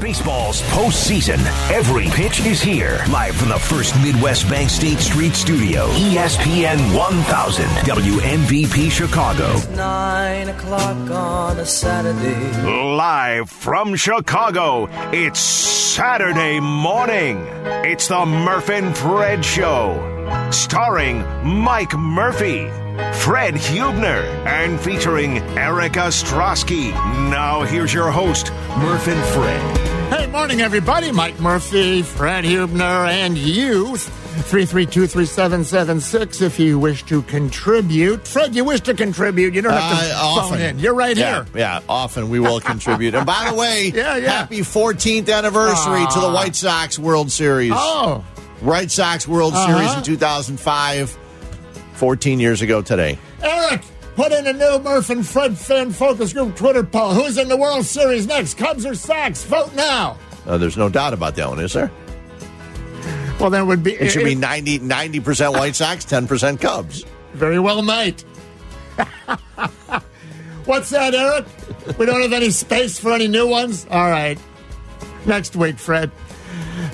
Baseball's postseason. Every pitch is here. Live from the first Midwest Bank State Street studio. ESPN 1000. WMVP Chicago. Nine o'clock on a Saturday. Live from Chicago. It's Saturday morning. It's the Murph and Fred Show. Starring Mike Murphy. Fred Hubner and featuring Erica Ostrowski. Now here's your host, Murph and Fred. Hey, morning, everybody. Mike Murphy, Fred Hubner, and you. 332-3776 if you wish to contribute. Fred, you wish to contribute. You don't have to Uh, phone often. in. You're right yeah, here. Yeah, often we will contribute. And by the way, Yeah, yeah. happy 14th anniversary to the White Sox World Series. Oh, White Sox World Uh-huh. Series in 2005, 14 years ago today. Eric, put in a new Murph and Fred fan focus group Twitter poll. Who's in the World Series next, Cubs or Sox? Vote now. Uh, there's no doubt about that one, is there? Well, there would be. It should be 90, 90% White Sox, 10% Cubs. Very well might. What's that, Eric? We don't have any space for any new ones? All right. Next week, Fred.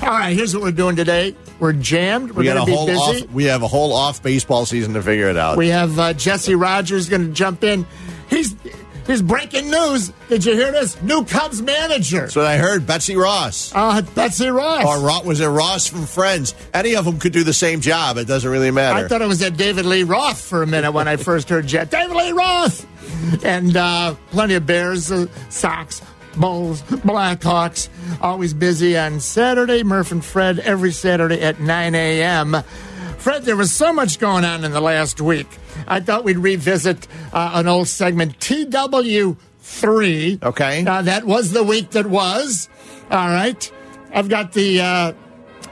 All right, here's what we're doing today. We're jammed. We're We going to be busy. off. We have a whole off baseball season to figure it out. We have uh, Jesse Rogers going to jump in. He's he's breaking news. Did you hear this? New Cubs manager. That's what I heard. Betsy Ross. Uh, Betsy Ross. Or Ro- was it Ross from Friends? Any of them could do the same job. It doesn't really matter. I thought it was at David Lee Roth for a minute when I first heard Jet. David Lee Roth! And uh, plenty of Bears, uh, Sox, Bulls, Blackhawks. Always busy on Saturday. Murph and Fred every Saturday at 9 a.m. Fred, there was so much going on in the last week. I thought we'd revisit uh, an old segment, TW3. Okay. Uh, that was the week that was. All right. I've got the. Uh,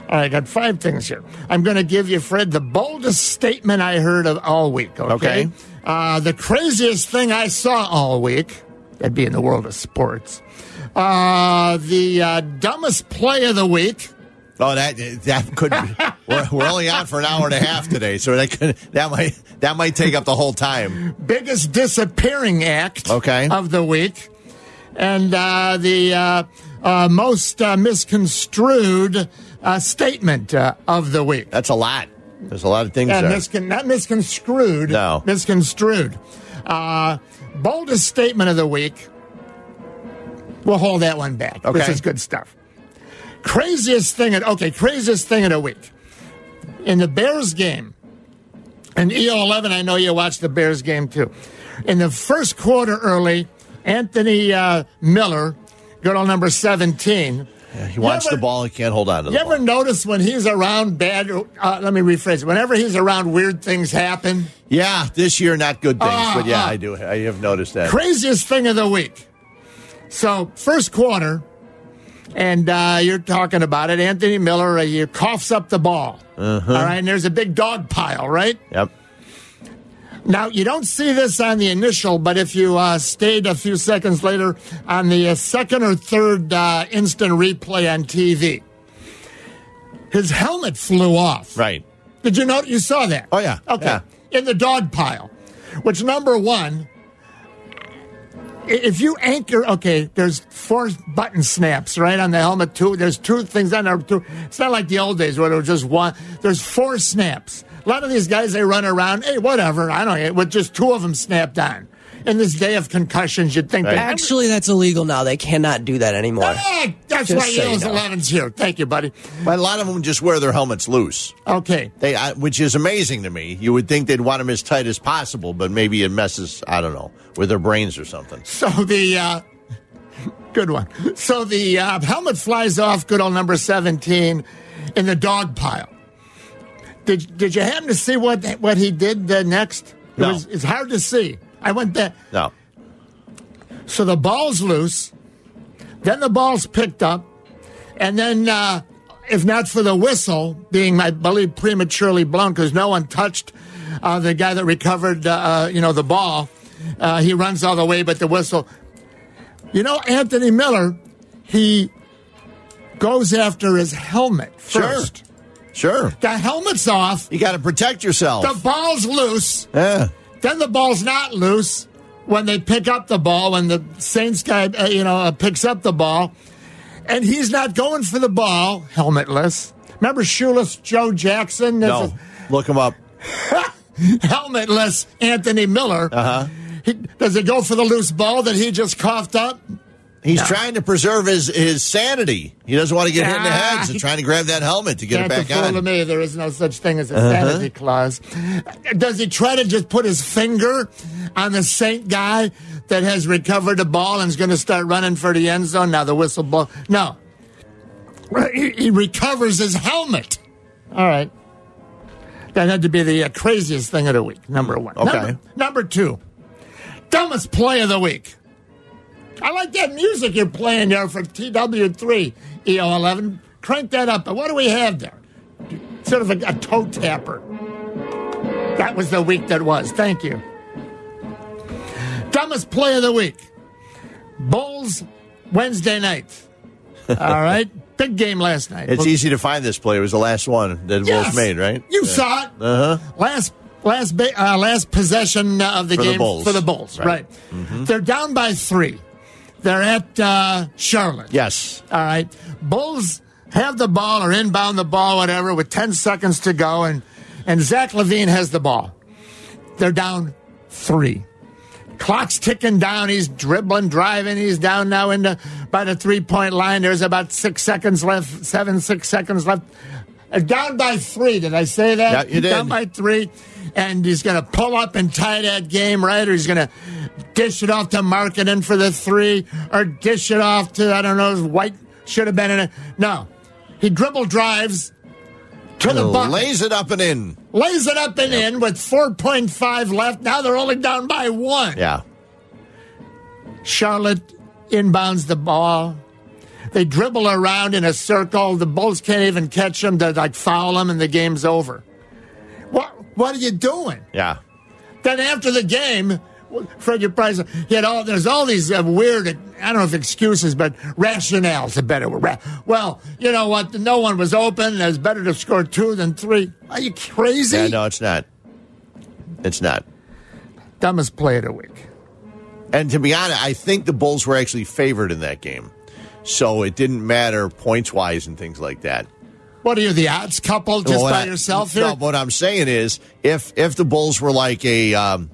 I got five things here. I'm going to give you, Fred, the boldest statement I heard of all week. Okay. Okay. Uh, the craziest thing I saw all week. That'd be in the world of sports. Uh, the uh, dumbest play of the week. Oh, that that could. Be. we're, we're only on for an hour and a half today, so that could that might that might take up the whole time. biggest disappearing act Okay. of the week, and uh, the uh, uh, most uh, misconstrued uh, statement uh, of the week. That's a lot. There's a lot of things Yeah, there. miscon- not misconstrued. No. misconstrued. Uh, boldest statement of the week. We'll hold that one back. Okay. This is good stuff. Craziest thing. At, okay, craziest thing of the week in the Bears game. And EO11, I know you watched the Bears game too. In the first quarter early, Anthony uh, Miller, good old number 17. he wants ever- the ball. He can't hold on to the You ever ball. notice when he's around bad? Uh, let me rephrase. Whenever he's around, weird things happen. Yeah, this year not good things, Ah, but yeah, ah. I do. I have noticed that. Craziest thing of the week. So first quarter, and uh, you're talking about it. Anthony Miller, uh, he coughs up the ball. Uh-huh. All right, and there's a big dog pile, right? Yep. Now, you don't see this on the initial, but if you uh, stayed a few seconds later on the uh, second or third uh, instant replay on TV, his helmet flew off. Right. Did you know you saw that? Oh, yeah. Okay. Yeah. In the dog pile, which number one, if you anchor, okay, there's four button snaps right on the helmet. Two, there's two things on there. Two. It's not like the old days where there was just one. There's four snaps. A lot of these guys they run around. Hey, whatever. I don't know. With just two of them snapped on. In this day of concussions, you'd think Right. that Actually, that's illegal now. They cannot do that anymore. Ah, that's Just why so you Eels know. 11's here. Thank you, buddy. But a lot of them just wear their helmets loose. Okay. They, I, which is amazing to me. You would think they'd want them as tight as possible, but maybe it messes. I don't know with their brains or something. So the uh, good one. So the uh, helmet flies off. Good old number seventeen in the dog pile. Did Did you happen to see what what he did uh, next? It No. was, it's hard to see. I went there. No. So the ball's loose. Then the ball's picked up, and then uh, if not for the whistle being, I believe, prematurely blown because no one touched uh, the guy that recovered, uh, uh, you know, the ball. Uh, he runs all the way, but the whistle. You know, Anthony Miller, he goes after his helmet first. Sure. The helmet's off. You got to protect yourself. The ball's loose. yeah. Then the ball's not loose when they pick up the ball, when the Saints guy, uh, you know, uh, picks up the ball. and he's not going for the ball helmetless. Remember shoeless Joe Jackson? There's No, look him up. helmetless Anthony Miller. Uh-huh. He, does he go for the loose ball that he just coughed up? He's trying to preserve his, his sanity. He doesn't want to get hit in the Ah. head, so trying to grab that helmet to get Can't it back on. Uh-huh. me. There is no such thing as a sanity clause. Does he try to just put his finger on the Saint guy that has recovered the ball and is going to start running for the end zone? Now the whistle blow. No. He, he recovers his helmet. All right. That had to be the uh, craziest thing of the week. Number one. Okay. Number, number two. Dumbest play of the week. I like that music you're playing there for TW3 EO11. Crank that up. What do we have there? Sort of a, a toe tapper. That was the week that was. Thank you. Dumbest play of the week. Bulls Wednesday night. All right. Big game last night. It's easy to find this play. It was the last one that Yes. Wolves made, right? You saw it. Uh huh. Last last ba- uh, last possession uh, of the For the game Bulls. for the Bulls. Right. Mm-hmm. Right. They're down by three. They're at uh, Charlotte. Yes. All right. Bulls have the ball or inbound the ball, whatever, with 10 seconds to go, and, and Zach LaVine has the ball. They're down three. Clock's ticking down. He's dribbling, driving. He's down now into by the three point line. There's about six seconds left, seven, six seconds left. Uh, Down by three. Did I say that? Yeah, you did. Down by three. And he's going to pull up and tie that game, right? Or he's going to dish it off to Markkanen for the three, or dish it off to, I don't know, White should have been in it. No. He dribble drives to the bucket Lays it up and in. lays it up and in with 4.5 left. Now they're only down by one. Yeah. Charlotte inbounds the ball. They dribble around in a circle. The Bulls can't even catch them to like foul them, and the game's over. What What are you doing? Yeah. Then after the game, Fred, your prize, he had all. There's all these uh, weird. I don't know if excuses, but rationales. A better word. Ra- Well, you know what? No one was open. It's better to score two than three. Are you crazy? Yeah, no, it's not. It's not. Dumbest play of the week. And to be honest, I think the Bulls were actually favored in that game. So it didn't matter points wise and things like that. What are you, the odds couple just Well, by I- yourself here? No, what I'm saying is, if if the Bulls were like a um,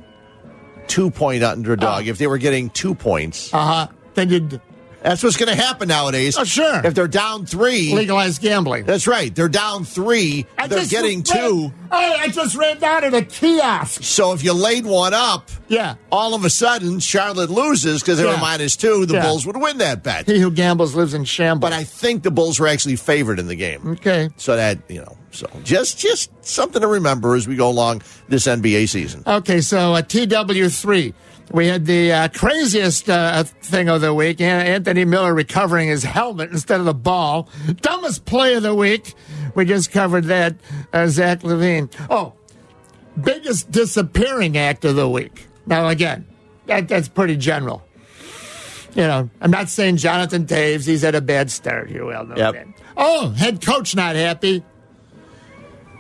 two point underdog, Oh. if they were getting two points, Uh huh. Then you'd that's what's going to happen nowadays. Oh, sure. If they're down three, legalized gambling. that's right. They're down three. I they're getting ran- two. Hey, I just ran down at a kiosk. So if you laid one up, Yeah. all of a sudden Charlotte loses because they were minus two. The Yeah. Bulls would win that bet. He who gambles lives in shambles. But I think the Bulls were actually favored in the game. okay. So that you know, so just just something to remember as we go along this NBA season. Okay, so a TW3. We had the uh, craziest uh, thing of the week. Anthony Miller recovering his helmet instead of the ball. Dumbest play of the week. We just covered that. Uh, Zach LaVine. Oh, biggest disappearing act of the week. Now, again, that, that's pretty general. You know, I'm not saying Jonathan Toews. He's had a bad start. You well know Yep. that. Oh, head coach not happy.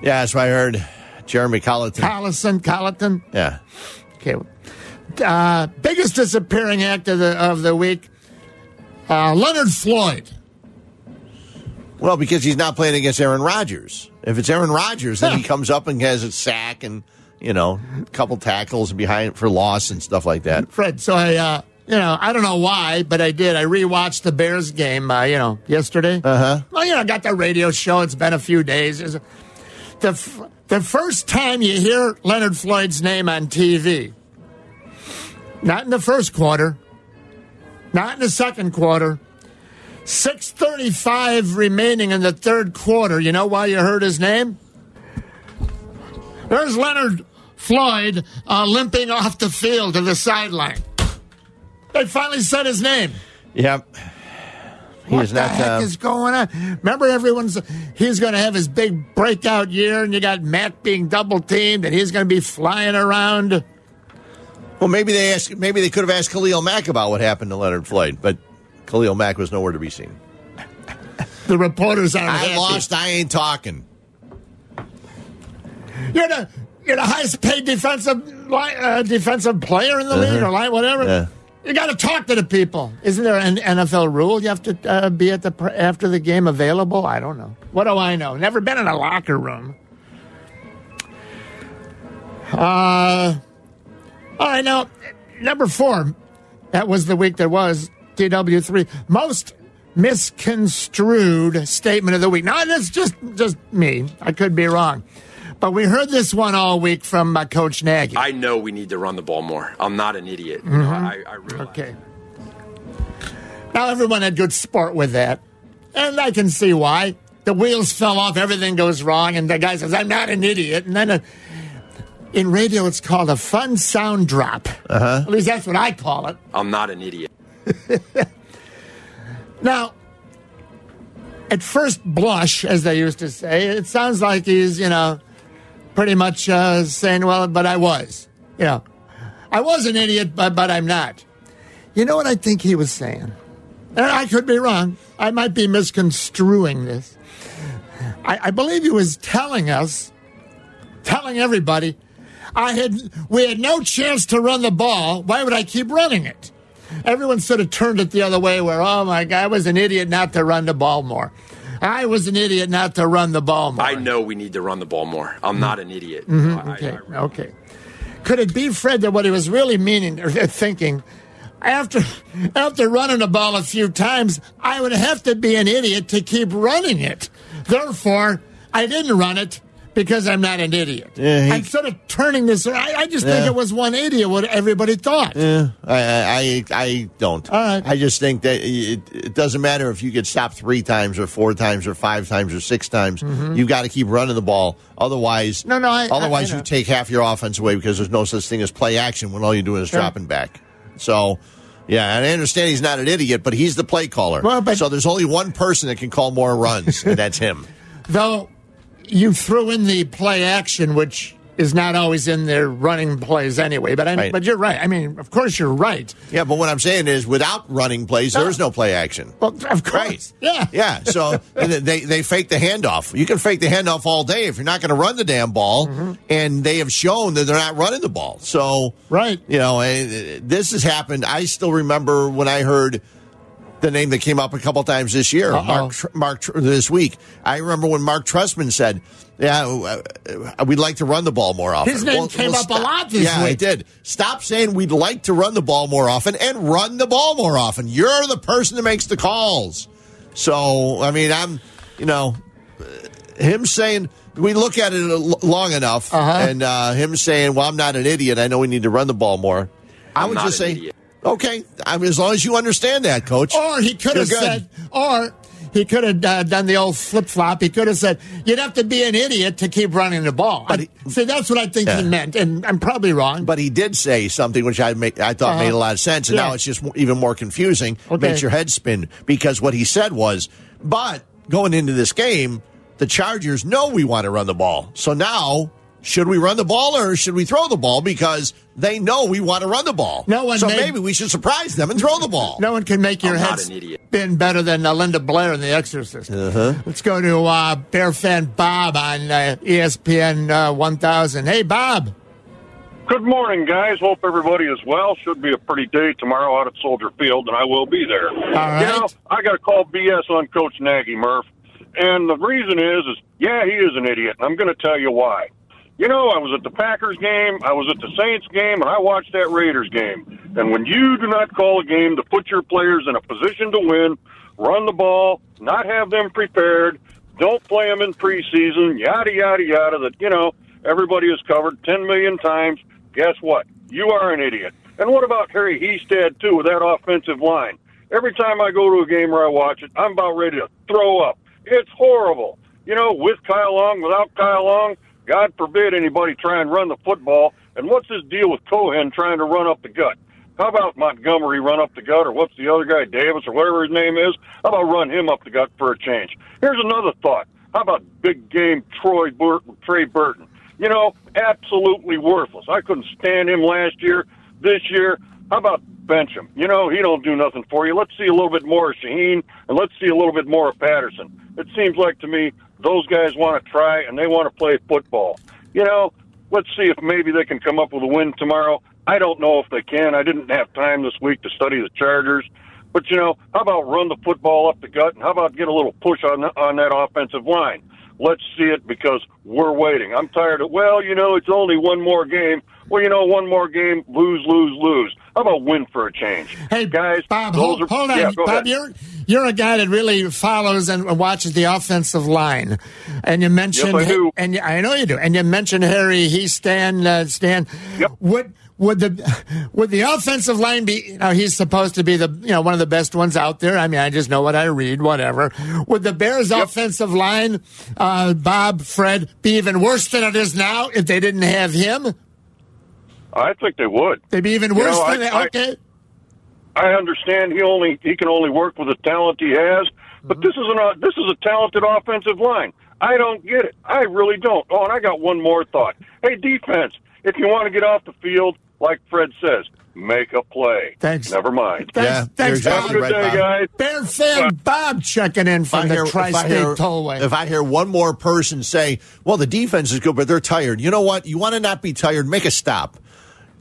Yeah, that's what I heard. Jeremy Colliton. Collison, Colliton. Yeah. Okay. Uh, biggest disappearing act of the of the week. Uh, Leonard Floyd. Well, because he's not playing against Aaron Rodgers. If it's Aaron Rodgers, then he comes up and has a sack and you know a couple tackles behind for loss and stuff like that. Fred. So I, uh, you know, I don't know why, but I did. I rewatched the Bears game. Uh, you know, yesterday. Uh huh. Well, you know, I got the radio show. It's been a few days. It's- The f- the first time you hear Leonard Floyd's name on TV, not in the first quarter, not in the second quarter. 635 remaining in the third quarter. You know why you heard his name? There's Leonard Floyd uh, limping off the field to the sideline. They finally said his name. Yep. He What is the not. heck uh, is going on? Remember, everyone's he's going to have his big breakout year, and you got Mack being double teamed, and he's going to be flying around. Well, maybe they asked. Maybe they could have asked Khalil Mack about what happened to Leonard Floyd, but Khalil Mack was nowhere to be seen. The reporters aren't I happy. lost. I ain't talking. You're the you're the highest paid defensive uh, defensive player in the league, or like whatever. Uh-huh. Yeah. You got to talk to the people. Isn't there an NFL rule? You have to uh, be at the pr- after the game available. I don't know. What do I know? Never been in a locker room. Uh, all right, now number four. That was the week that was TW three most misconstrued statement of the week. Now that's just just me. I could be wrong, but we heard this one all week from uh, Coach Nagy. I know we need to run the ball more. I'm not an idiot. You know, I, I realize. Okay. Now everyone had good sport with that, and I can see why. The wheels fell off, everything goes wrong, and the guy says, "I'm not an idiot," and then. A, in radio, it's called a fun sound drop. Uh-huh. At least that's what I call it. I'm not an idiot. Now, at first blush, as they used to say, it sounds like he's, you know, pretty much uh, saying, well, but I was. You know, I was an idiot, but, but I'm not. You know what I think he was saying? And I could be wrong. I might be misconstruing this. I, I believe he was telling us, telling everybody, I had we had no chance to run the ball. Why would I keep running it? Everyone sort of turned it the other way where, oh my God, I was an idiot not to run the ball more. I was an idiot not to run the ball more. I know we need to run the ball more. I'm not an idiot. Know, I- Mm-hmm. Okay, I- I- okay. Could it be, Fred, that what he was really meaning or thinking, after after running the ball a few times, I would have to be an idiot to keep running it. Therefore, I didn't run it because I'm not an idiot. Yeah, he- I'm sort of turning this. I, I just think it was one idiot. what everybody thought. Yeah, I, I, I don't. All right. I just think that it, it doesn't matter if you get stopped three times or four times or five times or six times. You've got to keep running the ball. Otherwise, Mm-hmm. No, no, I- otherwise I you take half your offense away because there's no such thing as play action when all you're doing is Sure. dropping back. So. Yeah, and I understand he's not an idiot, but he's the play caller. Well, but- so there's only one person that can call more runs, and that's him. Though you threw in the play action, which is not always in their running plays anyway. But I, Right. but you're right. I mean, of course you're right. Yeah, but what I'm saying is, without running plays, there is no play action. Well, of course. Right. Yeah. Yeah. So they they fake the handoff. You can fake the handoff all day if you're not going to run the damn ball, Mm-hmm. and they have shown that they're not running the ball. So Right. you know, eh, this has happened. I still remember when I heard the name that came up a couple times this year, Uh-oh. Mark Mark this week. I remember when Marc Trestman said. Yeah, uh, we'd like to run the ball more often. His name came up a lot this yeah, week. it did. Stop saying we'd like to run the ball more often and run the ball more often. You're the person that makes the calls. So, I mean, I'm, you know, him saying, we look at it long enough, Uh-huh. and uh, him saying, well, I'm not an idiot. I know we need to run the ball more. I I'm would not just an say, idiot. Okay, I mean, as long as you understand that, coach. Or he could have said, or he could have uh, done the old flip flop. He could have said, "You'd have to be an idiot to keep running the ball." But I- he- See, that's what I think he meant, and I'm probably wrong. But he did say something which I make, I thought Uh-huh. made a lot of sense, and Yeah. now it's just even more confusing. Okay. Makes your head spin because what he said was, "But going into this game, the Chargers know we want to run the ball. So now, should we run the ball or should we throw the ball? Because they know we want to run the ball. No one so made- maybe we should surprise them and throw the ball. no one can make your I'm head not an idiot. spin better than uh, Linda Blair in The Exorcist. Uh-huh. Let's go to uh, Bear fan Bob on uh, ESPN uh, 1000. Hey, Bob. Good morning, guys. Hope everybody is well. Should be a pretty day tomorrow out at Soldier Field, and I will be there. right. You know, I got to call BS on Coach Nagy, Murph, and the reason is, is yeah, he is an idiot, and I'm going to tell you why. You know, I was at the Packers game, I was at the Saints game, and I watched that Raiders game. And when you do not call a game to put your players in a position to win, run the ball, not have them prepared, don't play them in preseason, yada yada yada. That you know everybody has covered ten million times. Guess what? You are an idiot. And what about Harry Hiestand too with that offensive line? Every time I go to a game or I watch it, I'm about ready to throw up. It's horrible. You know, with Kyle Long, without Kyle Long, God forbid anybody try and run the football. And what's this deal with Cohen trying to run up the gut? How about Montgomery run up the gut, or what's the other guy, Davis, or whatever his name is? How about run him up the gut for a change? Here's another thought. How about big game Troy Bur- Trey Burton? You know, absolutely worthless. I couldn't stand him last year. This year, how about bench him? You know, he don't do nothing for you. Let's see a little bit more of Shaheen, and let's see a little bit more of Patterson. It seems like to me those guys want to try and they want to play football. You know, let's see if maybe they can come up with a win tomorrow. I don't know if they can. I didn't have time this week to study the Chargers. But you know, how about run the football up the gut, and how about get a little push on the, on that offensive line? Let's see it because we're waiting. I'm tired of. Well, you know, it's only one more game. Well, you know, one more game, lose, lose, lose. How about win for a change? Hey, guys, Bob, hold, are, hold on. Yeah, Bob, ahead. you're you're a guy that really follows and watches the offensive line, and you mentioned, Yes, I do. and you- I know you do, and you mentioned Harry. He Stan uh, Stan. Yep. Would would the would the offensive line be? You know, he's supposed to be the you know one of the best ones out there. I mean, I just know what I read. Whatever. Would the Bears' offensive line, uh, Bob, Fred, be even worse than it is now if they didn't have him? I think they would. They'd be even You worse know, I- than I- okay. I understand he only he can only work with the talent he has, but Mm-hmm. this is an uh, this is a talented offensive line. I don't get it. I really don't. Oh, and I got one more thought. Hey, defense, if you want to get off the field, like Fred says, make a play. Thanks. Never mind. Thanks, Yeah, thanks, you're Bob. Have a good right, day, Bob. guys. Bear fan Bob checking in from the hear- if I Tri-State hear- Tollway. If I hear one more person say, "Well, the defense is good, but they're tired," you know what? You want to not be tired? Make a stop.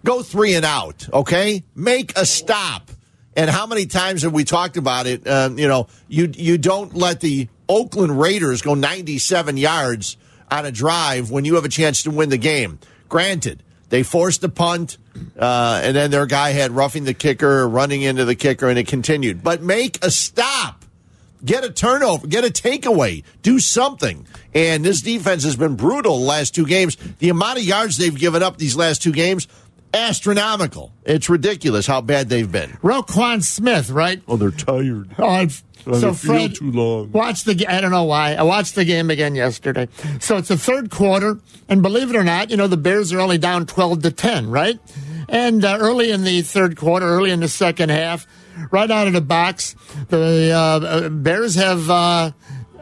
Go three and out. Okay, make a stop. And how many times have we talked about it? Um, you know, you you don't let the Oakland Raiders go 97 yards on a drive when you have a chance to win the game. Granted, they forced a punt, uh, and then their guy had roughing the kicker, running into the kicker, and it continued. But make a stop get a turnover, get a takeaway, do something. And this defense has been brutal the last two games. The amount of yards they've given up these last two games, astronomical. It's ridiculous how bad they've been. Roquan Smith, right? Oh, they're tired. Oh, I've- so the field Fred, too long. watch the. ga- I don't know why. I watched the game again yesterday. So it's the third quarter, and believe it or not, you know the Bears are only down twelve to ten, right? And uh, early in the third quarter, early in the second half, right out of the box, the uh, uh, Bears have uh,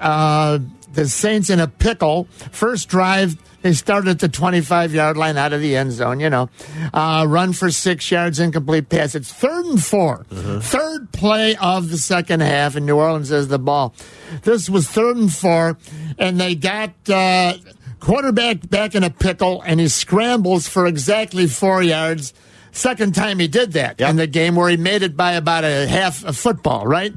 uh, the Saints in a pickle. First drive. They started at the 25 yard line out of the end zone, you know. Uh, run for six yards, incomplete pass. It's third and 4 Third play of the second half, and New Orleans has the ball. This was third and four, and they got uh, quarterback back in a pickle, and he scrambles for exactly four yards. Second time he did that Yep. in the game where he made it by about a half a football, right?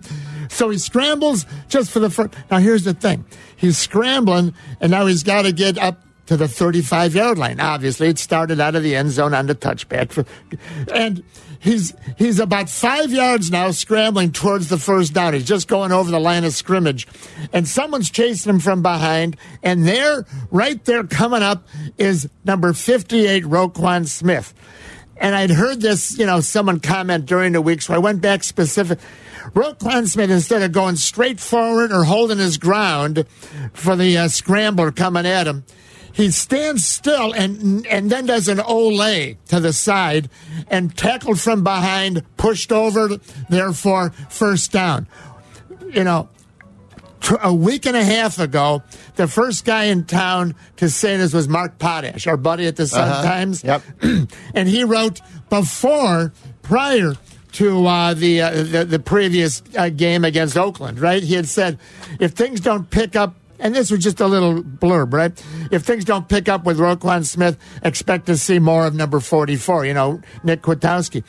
So he scrambles just for the first. Now here's the thing: he's scrambling, and now he's got to get up to the 35 yard line. Obviously, it started out of the end zone on the touchback, for, and he's he's about five yards now, scrambling towards the first down. He's just going over the line of scrimmage, and someone's chasing him from behind. And there, right there, coming up is number 58, Roquan Smith. And I'd heard this, you know, someone comment during the week, so I went back specific. Roquan Smith, instead of going straight forward or holding his ground for the uh, scrambler coming at him, he stands still and and then does an olay to the side and tackled from behind, pushed over, therefore first down. You know, a week and a half ago, the first guy in town to say this was Mark Potash, our buddy at the Sun Times. Yep. and he wrote before, prior to uh, the, uh, the the previous uh, game against Oakland, right? He had said, if things don't pick up. And this was just a little blurb, right? If things don't pick up with Roquan Smith, expect to see more of number 44, you know, Nick Kwiatkowski.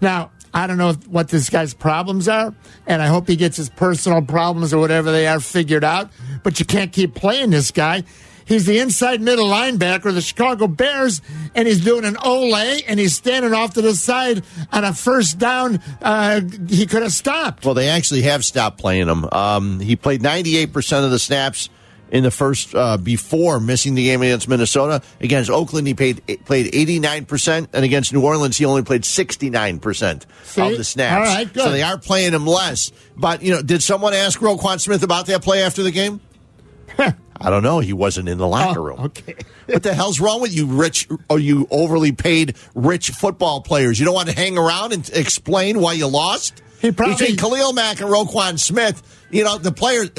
Now, I don't know what this guy's problems are, and I hope he gets his personal problems or whatever they are figured out. But you can't keep playing this guy. He's the inside middle linebacker of the Chicago Bears, and he's doing an Olay, and he's standing off to the side on a first down. Uh, he could have stopped. Well, they actually have stopped playing him. Um, he played 98% of the snaps in the first uh, before missing the game against Minnesota. Against Oakland, he paid, played 89%, and against New Orleans, he only played 69% See? of the snaps. All right, good. So they are playing him less. But, you know, did someone ask Roquan Smith about that play after the game? I don't know. He wasn't in the locker Oh, room. okay. What the hell's wrong with you, rich or you overly paid rich football players? You don't want to hang around and explain why you lost? He probably- Between Khalil Mack and Roquan Smith, you know, the players,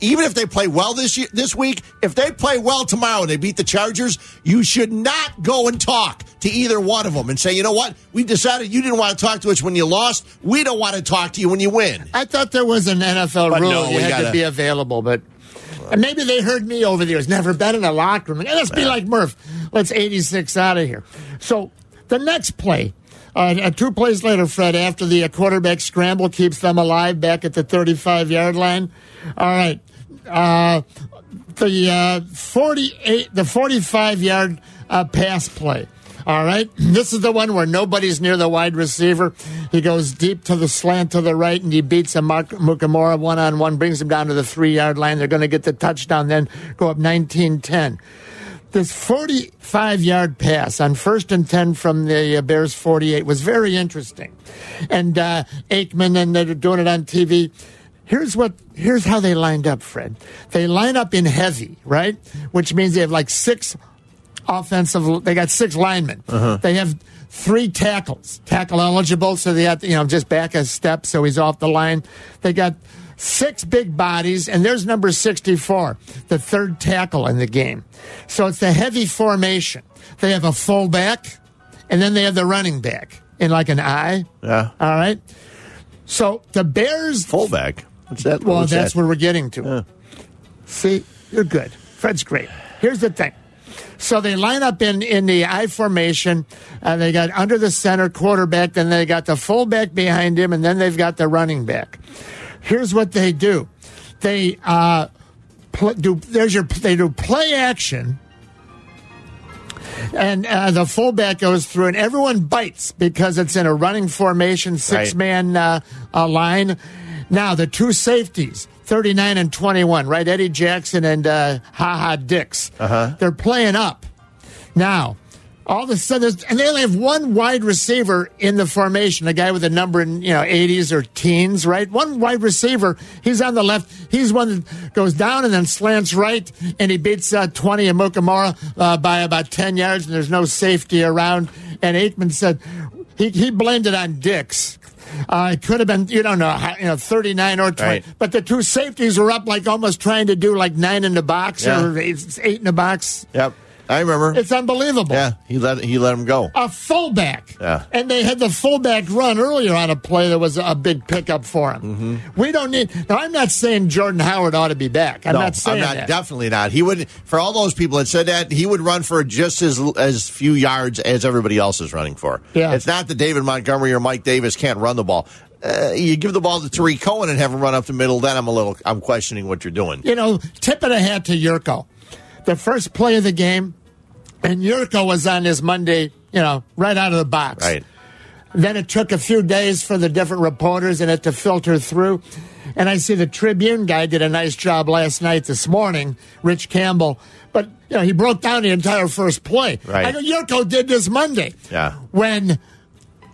even if they play well this year, this week, if they play well tomorrow and they beat the Chargers, you should not go and talk to either one of them and say, you know what? We decided you didn't want to talk to us when you lost. We don't want to talk to you when you win. I thought there was an NFL But rule no, you had gotta- to be available, but and maybe they heard me over the years. Never been in a locker room. Let's be like Murph. Let's 86 out of here. So The next play, uh, uh, two plays later, Fred, after the uh, quarterback scramble keeps them alive back at the 35 yard line. All right. Uh, the uh, 48, the 45 yard uh, pass play. All right. This is the one where nobody's near the wide receiver. He goes deep to the slant to the right and he beats Amukamara one on one, brings him down to the three yard line. They're going to get the touchdown, then go up 19 10 this 45 yard pass on first and 10 from the uh, Bears 48 was very interesting. And uh, Aikman, and they're doing it on TV. Here's what. Here's how they lined up, Fred. They line up in heavy, right? Which means they have like six offensive. They got six linemen. They have three tackles, tackle eligible, so they have to, you know just back a step so he's off the line. They got six big bodies, and there's number 64, the third tackle in the game. So it's the heavy formation. They have a fullback, and then they have the running back in like an I. Yeah. All right. So the Bears. Fullback. What's that? Well, what's that's that? where we're getting to. See, you're good. Fred's great. Here's the thing. So they line up in, in the I formation. Uh, they got under the center quarterback, then they got the fullback behind him, and then they've got the running back. Here's what they do. They uh, pl- do. There's your. They do play action, and uh, the fullback goes through, and everyone bites because it's in a running formation, six man uh, uh, line. Now the two safeties. 39 and 21, right? Eddie Jackson and uh, Ha Ha Dix. Uh-huh. They're playing up. Now, all of a sudden, there's- and they only have one wide receiver in the formation, a guy with a number in, you know, 80s or teens, right? One wide receiver, he's on the left. He's one that goes down and then slants right, and he beats uh, 20 and Mukamura uh, by about 10 yards, and there's no safety around. And Aikman said he, he blamed it on Dix. Uh, it could have been, you don't know, you know, 39 or 20. Right. But the two safeties were up like almost trying to do like nine in the box Yeah. or eight, eight in the box. Yep. I remember. It's unbelievable yeah, he let he let him go. a fullback. Yeah. And they had the fullback run earlier on a play that was a big pickup for him. Mm-hmm. We don't need. Now, I'm not saying Jordan Howard ought to be back. I'm no, not saying I'm not. that. Definitely not. He would for all those people that said that he would run for just as as few yards as everybody else is running for. Yeah. It's not that David Montgomery or Mike Davis can't run the ball. Uh, you give the ball to Tarik Cohen and have him run up the middle. Then I'm a little. I'm questioning what you're doing. you know, tip of the hat to Jurko. The first play of the game, and Jurko was on his Monday, you know, right out of the box. Right. Then it took a few days for the different reporters and it to filter through. And I see the Tribune guy did a nice job last night, this morning, Rich Campbell. But, you know, he broke down the entire first play. Right. I go, Jurko did this Monday. Yeah. When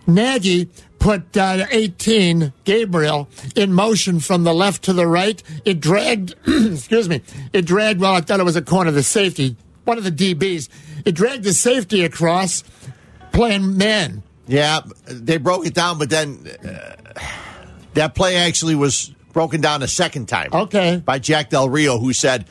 Nagy put uh, 18, Gabriel, in motion from the left to the right, it dragged, excuse me, it dragged, well, I thought it was a corner, the safety, one of the DBs. It dragged the safety across, playing man. Yeah, they broke it down, but then uh, that play actually was broken down a second time. Okay. By Jack Del Rio, who said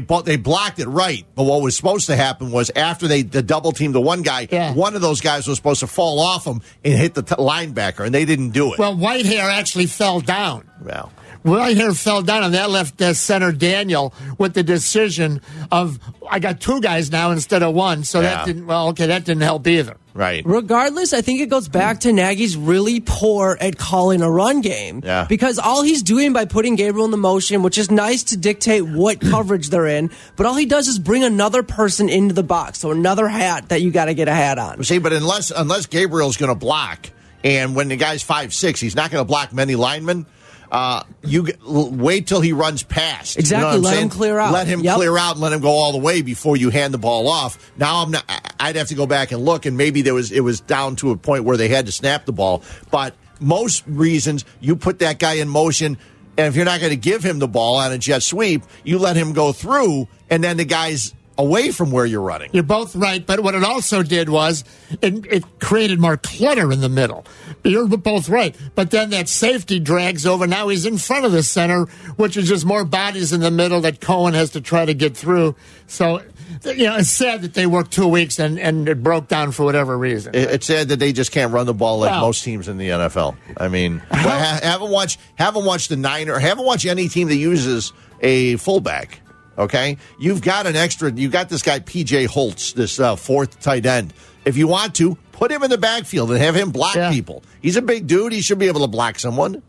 they they blocked it right, but what was supposed to happen was after they the double team the one guy, Yeah. one of those guys was supposed to fall off him and hit the t- linebacker, and they didn't do it. Well, Whitehair actually fell down. well Whitehair fell down, and that left uh, center Daniel with the decision of I got two guys now instead of one. So Yeah. that didn't. Well, okay, that didn't help either. Right. Regardless, I think it goes back to Nagy's really poor at calling a run game. Yeah. Because all he's doing by putting Gabriel in the motion, which is nice to dictate what coverage they're in, but all he does is bring another person into the box. So another hat that you got to get a hat on. See, but unless unless Gabriel's going to block, and when the guy's five six, he's not going to block many linemen. Uh, you g- l- wait till he runs past. You know Exactly, what I'm let him clear out. Let him Yep. clear out and let him go all the way before you hand the ball off. Now I'm not. I'd have to go back and look, and maybe there was it was down to a point where they had to snap the ball. But most reasons, you put that guy in motion. And if you're not going to give him the ball on a jet sweep, you let him go through, and then the guy's away from where you're running. You're both right, but what it also did was it, it created more clutter in the middle. You're both right, but then that safety drags over. Now he's in front of the center, which is just more bodies in the middle that Cohen has to try to get through. So, you know, it's sad that they worked two weeks and, and it broke down for whatever reason. It- It's sad that they just can't run the ball like Well- most teams in the NFL. I mean, ha- haven't watched haven't watched the Niner, haven't watched any team that uses a fullback. Okay, you've got an extra. You got this guy PJ Holtz, this uh, fourth tight end. If you want to, put him in the backfield and have him block Yeah. people. He's a big dude. He should be able to block someone.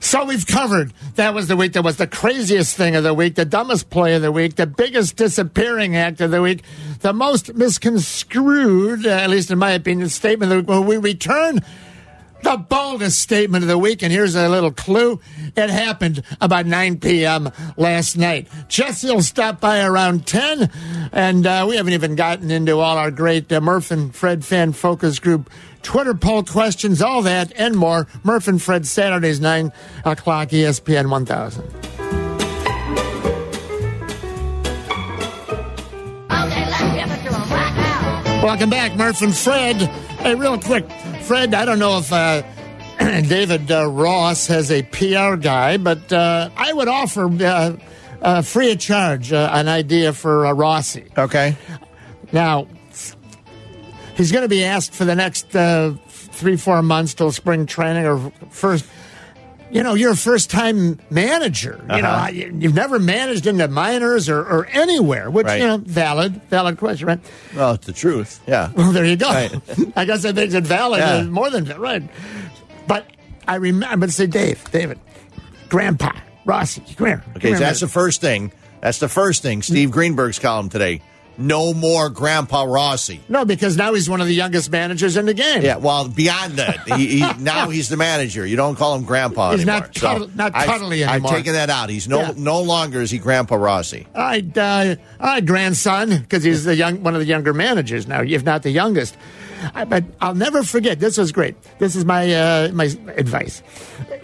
So we've covered. That was the week. That was the craziest thing of the week, the dumbest play of the week, the biggest disappearing act of the week, the most misconstrued, at least in my opinion, statement of the week. When we return, the boldest statement of the week, and here's a little clue. It happened about 9 p.m. last night. Jesse will stop by around 10, and uh, we haven't even gotten into all our great uh, Murph and Fred fan focus group Twitter poll questions, all that and more. Murph and Fred Saturdays, 9 o'clock, ESPN 1000. Welcome back, Murph and Fred. Hey, real quick, Fred, I don't know if uh, David uh, Ross has a PR guy, but uh, I would offer uh, uh, free of charge uh, an idea for uh, Rossi. Okay. Now, he's going to be asked for the next uh, three, four months till spring training or first. You know, you're a first time manager. You know, Uh-huh. you- you've never managed in the minors or, or anywhere, which, Right. you know, valid, valid question, right? Well, it's the truth. Yeah. Well, there you go. Right. I guess that makes it valid. Yeah. More than right. But I remember to say, Dave, David, Grandpa, Rossi, come here. Okay, so that's the first thing. That's the first thing. Steve Greenberg's column today. No more Grandpa Rossi. no, because now he's one of the youngest managers in the game. Yeah, well, beyond that, he, he, now he's the manager. You don't call him Grandpa He's anymore. not cuddle- not I've- cuddly anymore. I've taken that out. He's no Yeah. no longer is he Grandpa Rossi. I uh, right, grandson, because he's the young, one of the younger managers now, if not the youngest. I, but I'll never forget. This was great. This is my uh, my advice.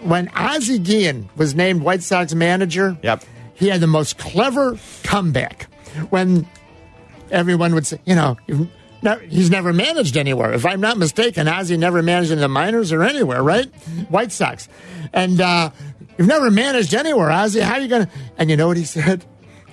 When Ozzie Guillen was named White Sox manager, Yep. he had the most clever comeback. When everyone would say, you know, he's never managed anywhere. If I'm not mistaken, Ozzie never managed in the minors or anywhere, right? White Sox. And uh, you've never managed anywhere, Ozzie. How are you going to? And you know what he said?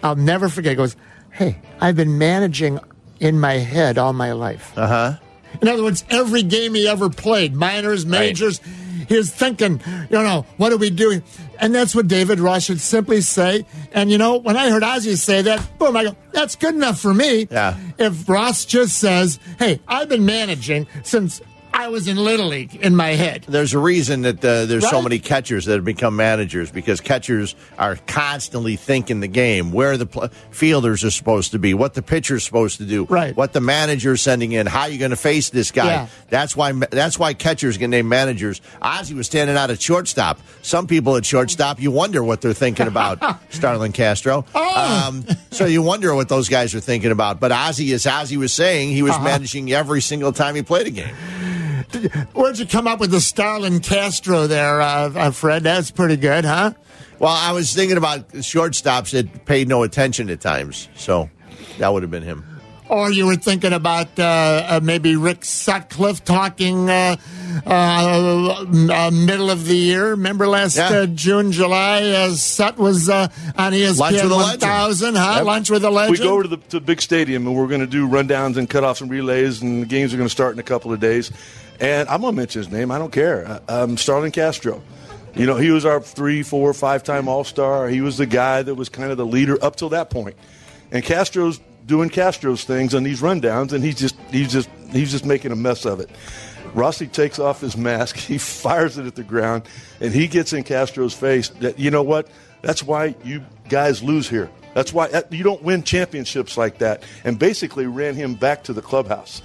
I'll never forget. He goes, hey, I've been managing in my head all my life. Uh huh. In other words, every game he ever played, minors, majors, he was thinking, you know, what are we doing? And that's what David Ross should simply say. And you know, when I heard Ozzy say that, boom, I go, that's good enough for me. Yeah. If Ross just says, hey, I've been managing since I was in Little League in my head. There's a reason that uh, there's so many catchers that have become managers because catchers are constantly thinking the game, where the pl- fielders are supposed to be, what the pitcher's supposed to do, Right. what the manager's sending in, how you're going to face this guy. Yeah. That's why that's why catchers get named managers. Ozzy was standing out at shortstop. Some people at shortstop, you wonder what they're thinking about. Starlin Castro. Oh. Um, so you wonder what those guys are thinking about. But Ozzy, as Ozzy was saying, he was Uh-huh. managing every single time he played a game. Where'd you come up with the Starlin Castro there, uh, uh, Fred? That's pretty good, huh? Well, I was thinking about shortstops that paid no attention at times, so that would have been him. Or you were thinking about uh, uh, maybe Rick Sutcliffe talking uh, uh, uh, middle of the year. Remember last Yeah. uh, June, July, uh, Sut was uh, on ESPN Lunch with a legend. 1000, huh? Yep. Lunch with a legend. We go over to the to big stadium and we're going to do rundowns and cutoffs and relays, and the games are going to start in a couple of days. And I'm going to mention his name. I don't care. Uh, Um, Starlin Castro. You know, he was our three, four, five time All Star. He was the guy that was kind of the leader up till that point. And Castro's doing Castro's things on these rundowns, and he's just he's just he's just making a mess of it. Rossi takes off his mask, he fires it at the ground, and he gets in Castro's face. That you know what? That's why you guys lose here. That's why you don't win championships like that. And basically ran him back to the clubhouse.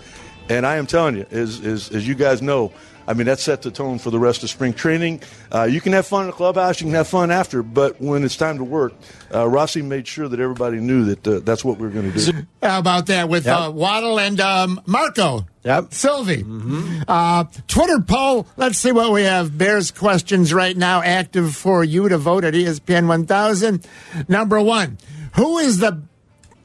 And I am telling you, as, as, as you guys know, I mean, that set the tone for the rest of spring training. Uh, you can have fun in the clubhouse, you can have fun after, but when it's time to work, uh, Rossi made sure that everybody knew that uh, that's what we are going to do. How about that with Yep. uh, Waddle and um, Marco? Yep. Silvy. Uh, Twitter poll. Let's see what we have. Bears questions right now active for you to vote at ESPN 1000. Number one Who is the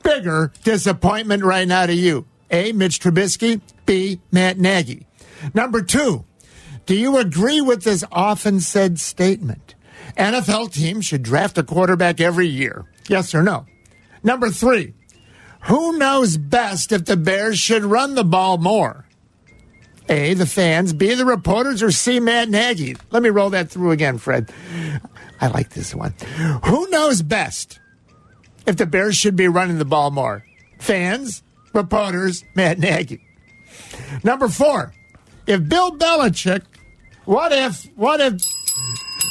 bigger disappointment right now to you? A. Mitch Trubisky. B. Matt Nagy. Number two Do you agree with this often said statement? NFL teams should draft a quarterback every year. Yes or no? Number three. Who knows best if the Bears should run the ball more? A, the fans, B, the reporters, or C, Matt Nagy? Let me roll that through again, Fred. I like this one. Who knows best if the Bears should be running the ball more? Fans, reporters, Matt Nagy. Number four, if Bill Belichick, what if, what if,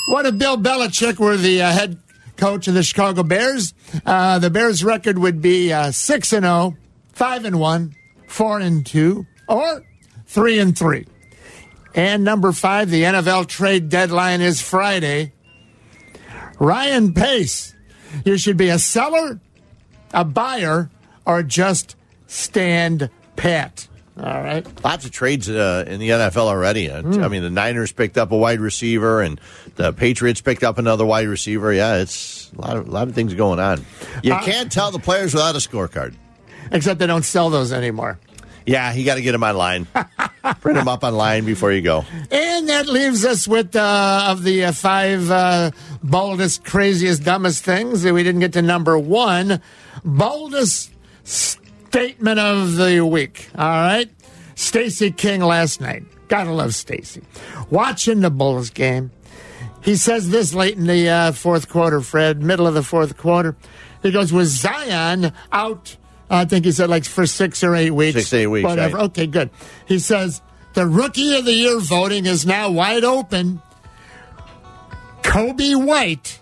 what if Bill Belichick were the uh, head coach of the Chicago Bears? Uh, the Bears' record would be uh, six and 0, 5 and one, four and two, or three and three. And number five, the NFL trade deadline is Friday. Ryan Pace, you should be a seller, a buyer, or just stand pat. All right. Lots of trades uh, in the NFL already. Uh, I mean, the Niners picked up a wide receiver, and the Patriots picked up another wide receiver. Yeah, it's a lot of, a lot of things going on. You Uh, can't tell the players without a scorecard. Except they don't sell those anymore. Yeah, you got to get them online. Print them up online before you go. And that leaves us with uh, of the uh, five uh, boldest, craziest, dumbest things. That we didn't get to number one. Boldest statement of the week. All right, Stacey King last night. Gotta love Stacey. Watching the Bulls game, he says this late in the uh, fourth quarter. Fred, middle of the fourth quarter, he goes, "Was Zion out?" I think he said like for six or eight weeks. Six eight weeks, Whatever. right. Okay, good. He says the rookie of the year voting is now wide open. Coby White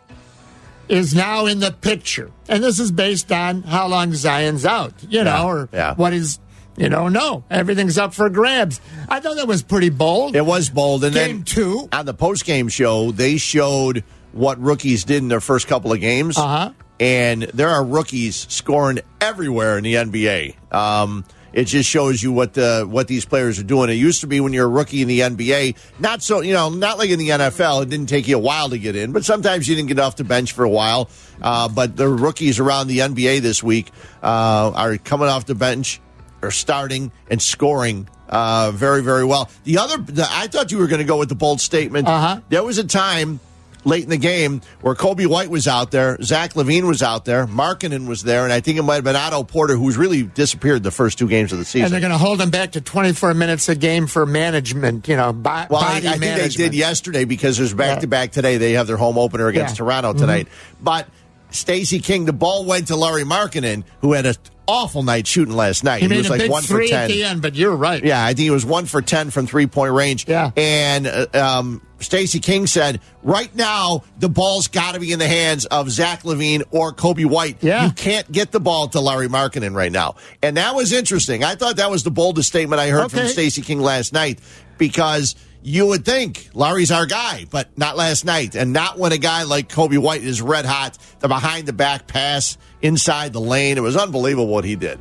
is now in the picture. And this is based on how long Zion's out, you know, Yeah, or yeah. what is, you know, no. Everything's up for grabs. I thought that was pretty bold. It was bold. And Game then two. on the post game show, they showed what rookies did in their first couple of games. Uh-huh. And there are rookies scoring everywhere in the NBA. Um, it just shows you what the what these players are doing. It used to be when you're a rookie in the NBA, not so you know, not like in the NFL. It didn't take you a while to get in, but sometimes you didn't get off the bench for a while. Uh, but the rookies around the NBA this week uh, are coming off the bench are starting and scoring uh, very, very well. The other, the, I thought you were going to go with the bold statement. Uh-huh. There was a time late in the game where Coby White was out there, Zach LaVine was out there, Markkanen was there, and I think it might have been Otto Porter, who's really disappeared the first two games of the season. and they're going to hold him back to 24 minutes a game for management, you know, bo- Well, I, I think they did yesterday because there's back to back today. They have their home opener against Yeah. Mm-hmm. Toronto tonight. But Stacey King, the ball went to Larry Markkanen, who had an awful night shooting last night. He made was like one for ten. at the end, but you're right. Yeah, I think he was one for 10 from three point range. Yeah. And uh, um, Stacey King said, right now, the ball's got to be in the hands of Zach LaVine or Coby White. Yeah. You can't get the ball to Larry Markkanen right now. And that was interesting. I thought that was the boldest statement I heard from Okay. Stacey King last night because you would think Larry's our guy, but not last night. And not when a guy like Coby White is red hot, the behind the back pass inside the lane. It was unbelievable what he did.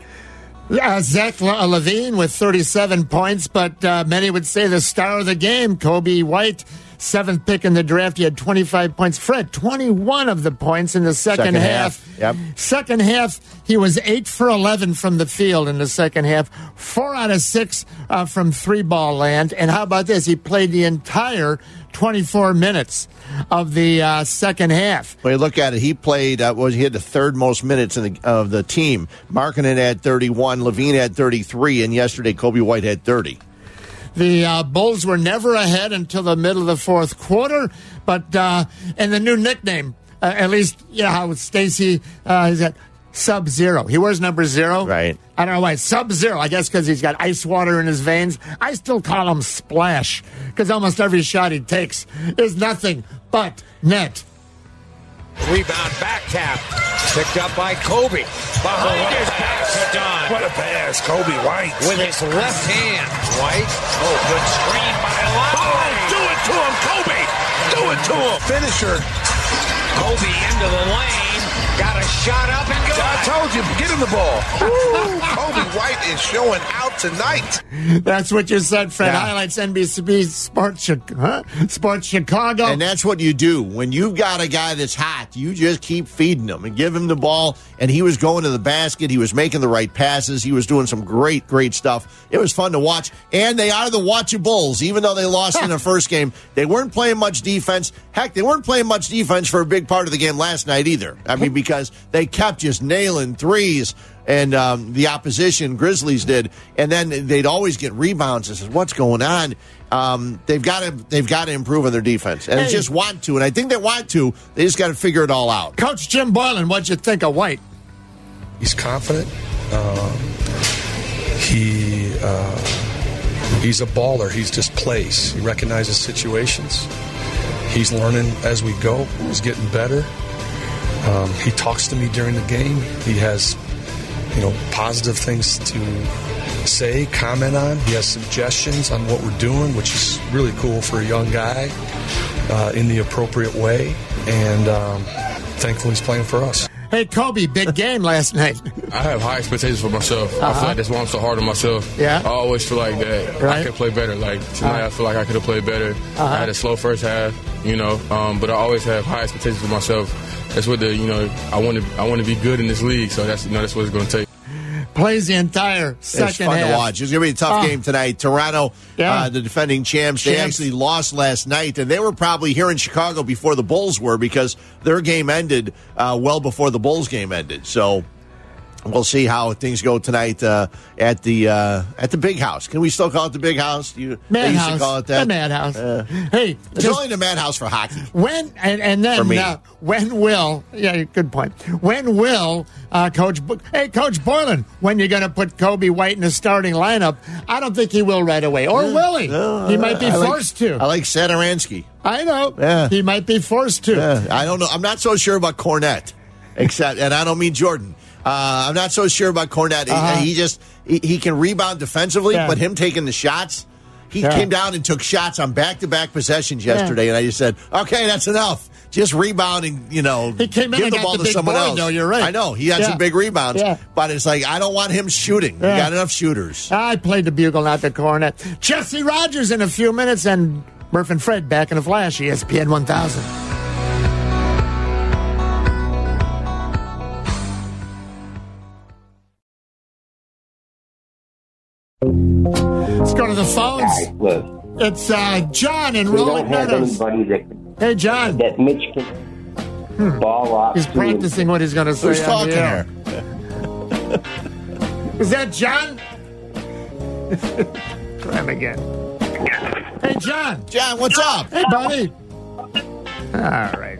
Uh, Zach LaVine with 37 points, but uh, many would say the star of the game, Coby White, seventh pick in the draft. He had 25 points. Fred, 21 of the points in the second, Second half. Yep. Second half, he was 8 for 11 from the field in the second half, 4 out of 6 uh, from three ball land. And how about this? He played the entire 24 minutes of the uh, second half. When you look at it, he played. Uh, was he had the third most minutes in the, of the team? Markkanen had 31, LaVine had 33, and yesterday Coby White had 30. The uh, Bulls were never ahead until the middle of the fourth quarter, but uh, and the new nickname, uh, at least know how Stacey uh, is at Sub Zero. He wears number zero, Right. I don't know why Sub Zero. I guess because he's got ice water in his veins. I still call him Splash because almost every shot he takes is nothing but net. Rebound back tap. Picked up by Coby. Behind his back to Don. What a pass, Coby White. With his left hand. White. Oh, good screen by Lauri. Oh, do it to him, Coby. Do it to him. Finisher. Coby into the lane. Got a shot up and good. I told you, get him the ball. Woo, Coby White is showing out tonight. That's what you said, Fred. Yeah. Highlights NBC Sports, Chi- huh? Sports Chicago. And that's what you do when you've got a guy that's hot. You just keep feeding him and give him the ball. And he was going to the basket. He was making the right passes. He was doing some great, great stuff. It was fun to watch. And they are the Watchables, even though they lost in the first game. They weren't playing much defense. Heck, they weren't playing much defense for a big part of the game last night either. I mean, because they kept just nailing threes. And um, the opposition, Grizzlies did, and then they'd always get rebounds. I says, "What's going on?" Um, they've got to they've got to improve on their defense, and Hey. they just want to. And I think they want to. They just got to figure it all out. Coach Jim Boylen, what'd you think of White? He's confident. Um, he uh, he's a baller. He's just plays. He recognizes situations. He's learning as we go. He's getting better. Um, he talks to me during the game. He has, you know, positive things to say, comment on. He has suggestions on what we're doing, which is really cool for a young guy uh, in the appropriate way. And um, thankfully, he's playing for us. Hey, Coby, big game last night. I have high expectations for myself. I Uh-huh. feel like that's why I'm so hard on myself. Yeah. I always feel like that Right. I could play better. Like tonight, Uh-huh. I feel like I could have played better. Uh-huh. I had a slow first half, you know, um, but I always have high expectations for myself. That's what the you know I want to I want to be good in this league. So that's you know that's what it's going to take. Plays the entire second it's fun half. to watch. It's going to be a tough Oh. game tonight. Toronto, Yeah. uh, the defending champs, they actually lost last night, and they were probably here in Chicago before the Bulls were because their game ended uh, well before the Bulls game ended. So we'll see how things go tonight uh, at the uh, at the Big House. Can we still call it the Big House? You, they used to Madhouse. call it that. The Madhouse. Uh, hey, it's just- only the Madhouse for hockey. When and, and For then me. uh, when will yeah good point when will uh, Coach Bo- hey Coach Boylen when you're going to put Coby White in the starting lineup I don't think he will right away or will he he might be I like- forced to I like Satoransky. I know Yeah. he might be forced to Yeah, I don't know. I'm not so sure about Kornet, except, and I don't mean Jordan. Uh, I'm not so sure about Kornet. He- Uh-huh. He, just he, he can rebound defensively, Yeah. but him taking the shots, he Yeah. came down and took shots on back to back possessions yesterday, and I just said, okay, that's enough. Just rebounding, you know He came in give the ball the to big someone else. though, you're right. I know he had Yeah. some big rebounds, Yeah. but it's like I don't want him shooting. Yeah. We got enough shooters. I played the bugle not the cornet Jesse Rogers in a few minutes and Murph and Fred back in a flash ESPN 1000 the phones. Guys, look, It's uh, John in we Rolling Meadows. that Hey, John. that Mitch can ball off. He's practicing what he's going to say. Who's on the talking here? Is that John? Try him again. Hey, John. John, what's up? Hey, buddy. All right.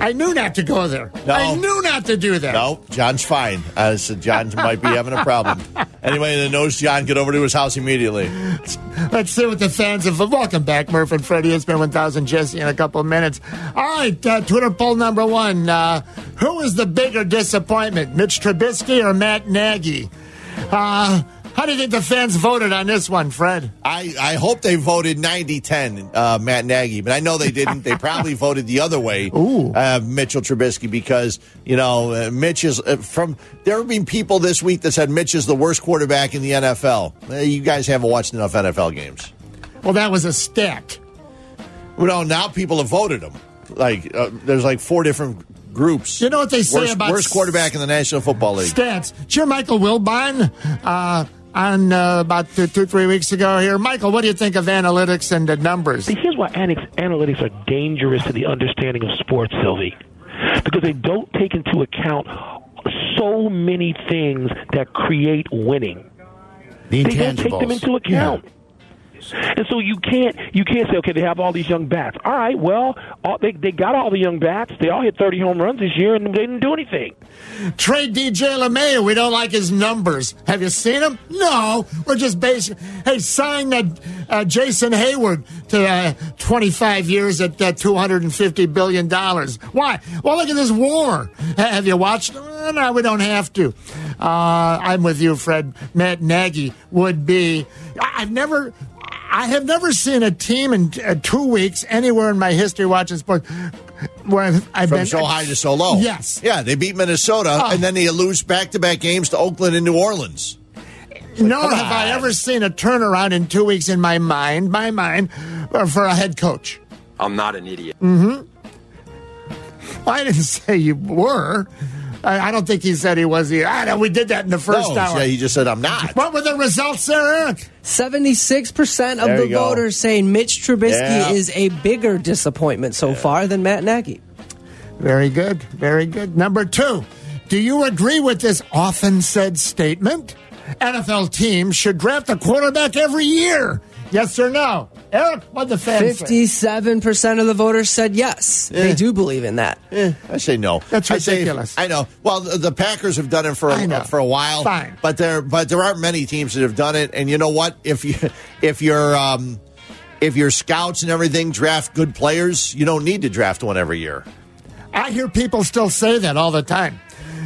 I knew not to go there. No. I knew not to do that. No, John's fine. I said John might be having a problem. Anybody that knows John, get over to his house immediately. Let's see what the fans of. Welcome back, Murph and Freddie. It's been 1,000 Jesse in a couple of minutes. All right, uh, Twitter poll number one. Uh, who is the bigger disappointment, Mitch Trubisky or Matt Nagy? Uh, how do you think the fans voted on this one, Fred? I, I hope they voted 90 10, uh, Matt Nagy, but I know they didn't. They probably voted the other way, uh, Mitchell Trubisky, because, you know, uh, Mitch is uh, from. There have been people this week that said Mitch is the worst quarterback in the NFL. Uh, you guys haven't watched enough NFL games. Well, that was a stat. Well, now people have voted him. Like, uh, there's like four different groups. You know what they say worst, about worst quarterback in the National Football League. Stats. Did Michael Wilbon uh, on uh, about two, two, three weeks ago here? Michael, what do you think of analytics and the numbers? See, here's why analytics, analytics are dangerous to the understanding of sports, Silvy, because they don't take into account so many things that create winning. The They don't take them into account. And so you can't you can't say okay they have all these young bats. All right, well all, they they got all the young bats. They all hit 30 home runs this year and they didn't do anything. Trade DJ LeMahieu. We don't like his numbers. Have you seen him? No. We're just basic. Hey, sign that uh, Jason Heyward to uh, 25 years at uh, 250 billion dollars. Why? Well, look at this war. Ha- Have you watched? Uh, no, we don't have to. Uh, I'm with you, Fred. Matt Nagy would be. I've never. I have never seen a team in uh, two weeks anywhere in my history watching sports where I've, I've From been so high to so low. Yes. Yeah, they beat Minnesota, Oh. and then they lose back to back games to Oakland and New Orleans. Nor come have I ever seen a turnaround in two weeks in my mind, my mind, uh, for a head coach. I'm not an idiot. Mm-hmm. I didn't say you were. I, I don't think he said he was either. I know we did that in the first no, hour. yeah, he just said I'm not. What were the results there, Eric? 76% of There the you go. voters saying Mitch Trubisky Yeah. is a bigger disappointment so far than Matt Nagy. Very good. Very good. Number two, do you agree with this often said statement? NFL teams should draft a quarterback every year. Yes or no? Eric, what the fans? Fifty-seven percent of the voters said yes. They do believe in that. Eh, I say no. That's I say- ridiculous. I know. Well, the, the Packers have done it for I know. a, for a while. Fine. but there but there aren't many teams that have done it. And you know what? If you if you're um, if your scouts and everything draft good players, you don't need to draft one every year. I hear people still say that all the time.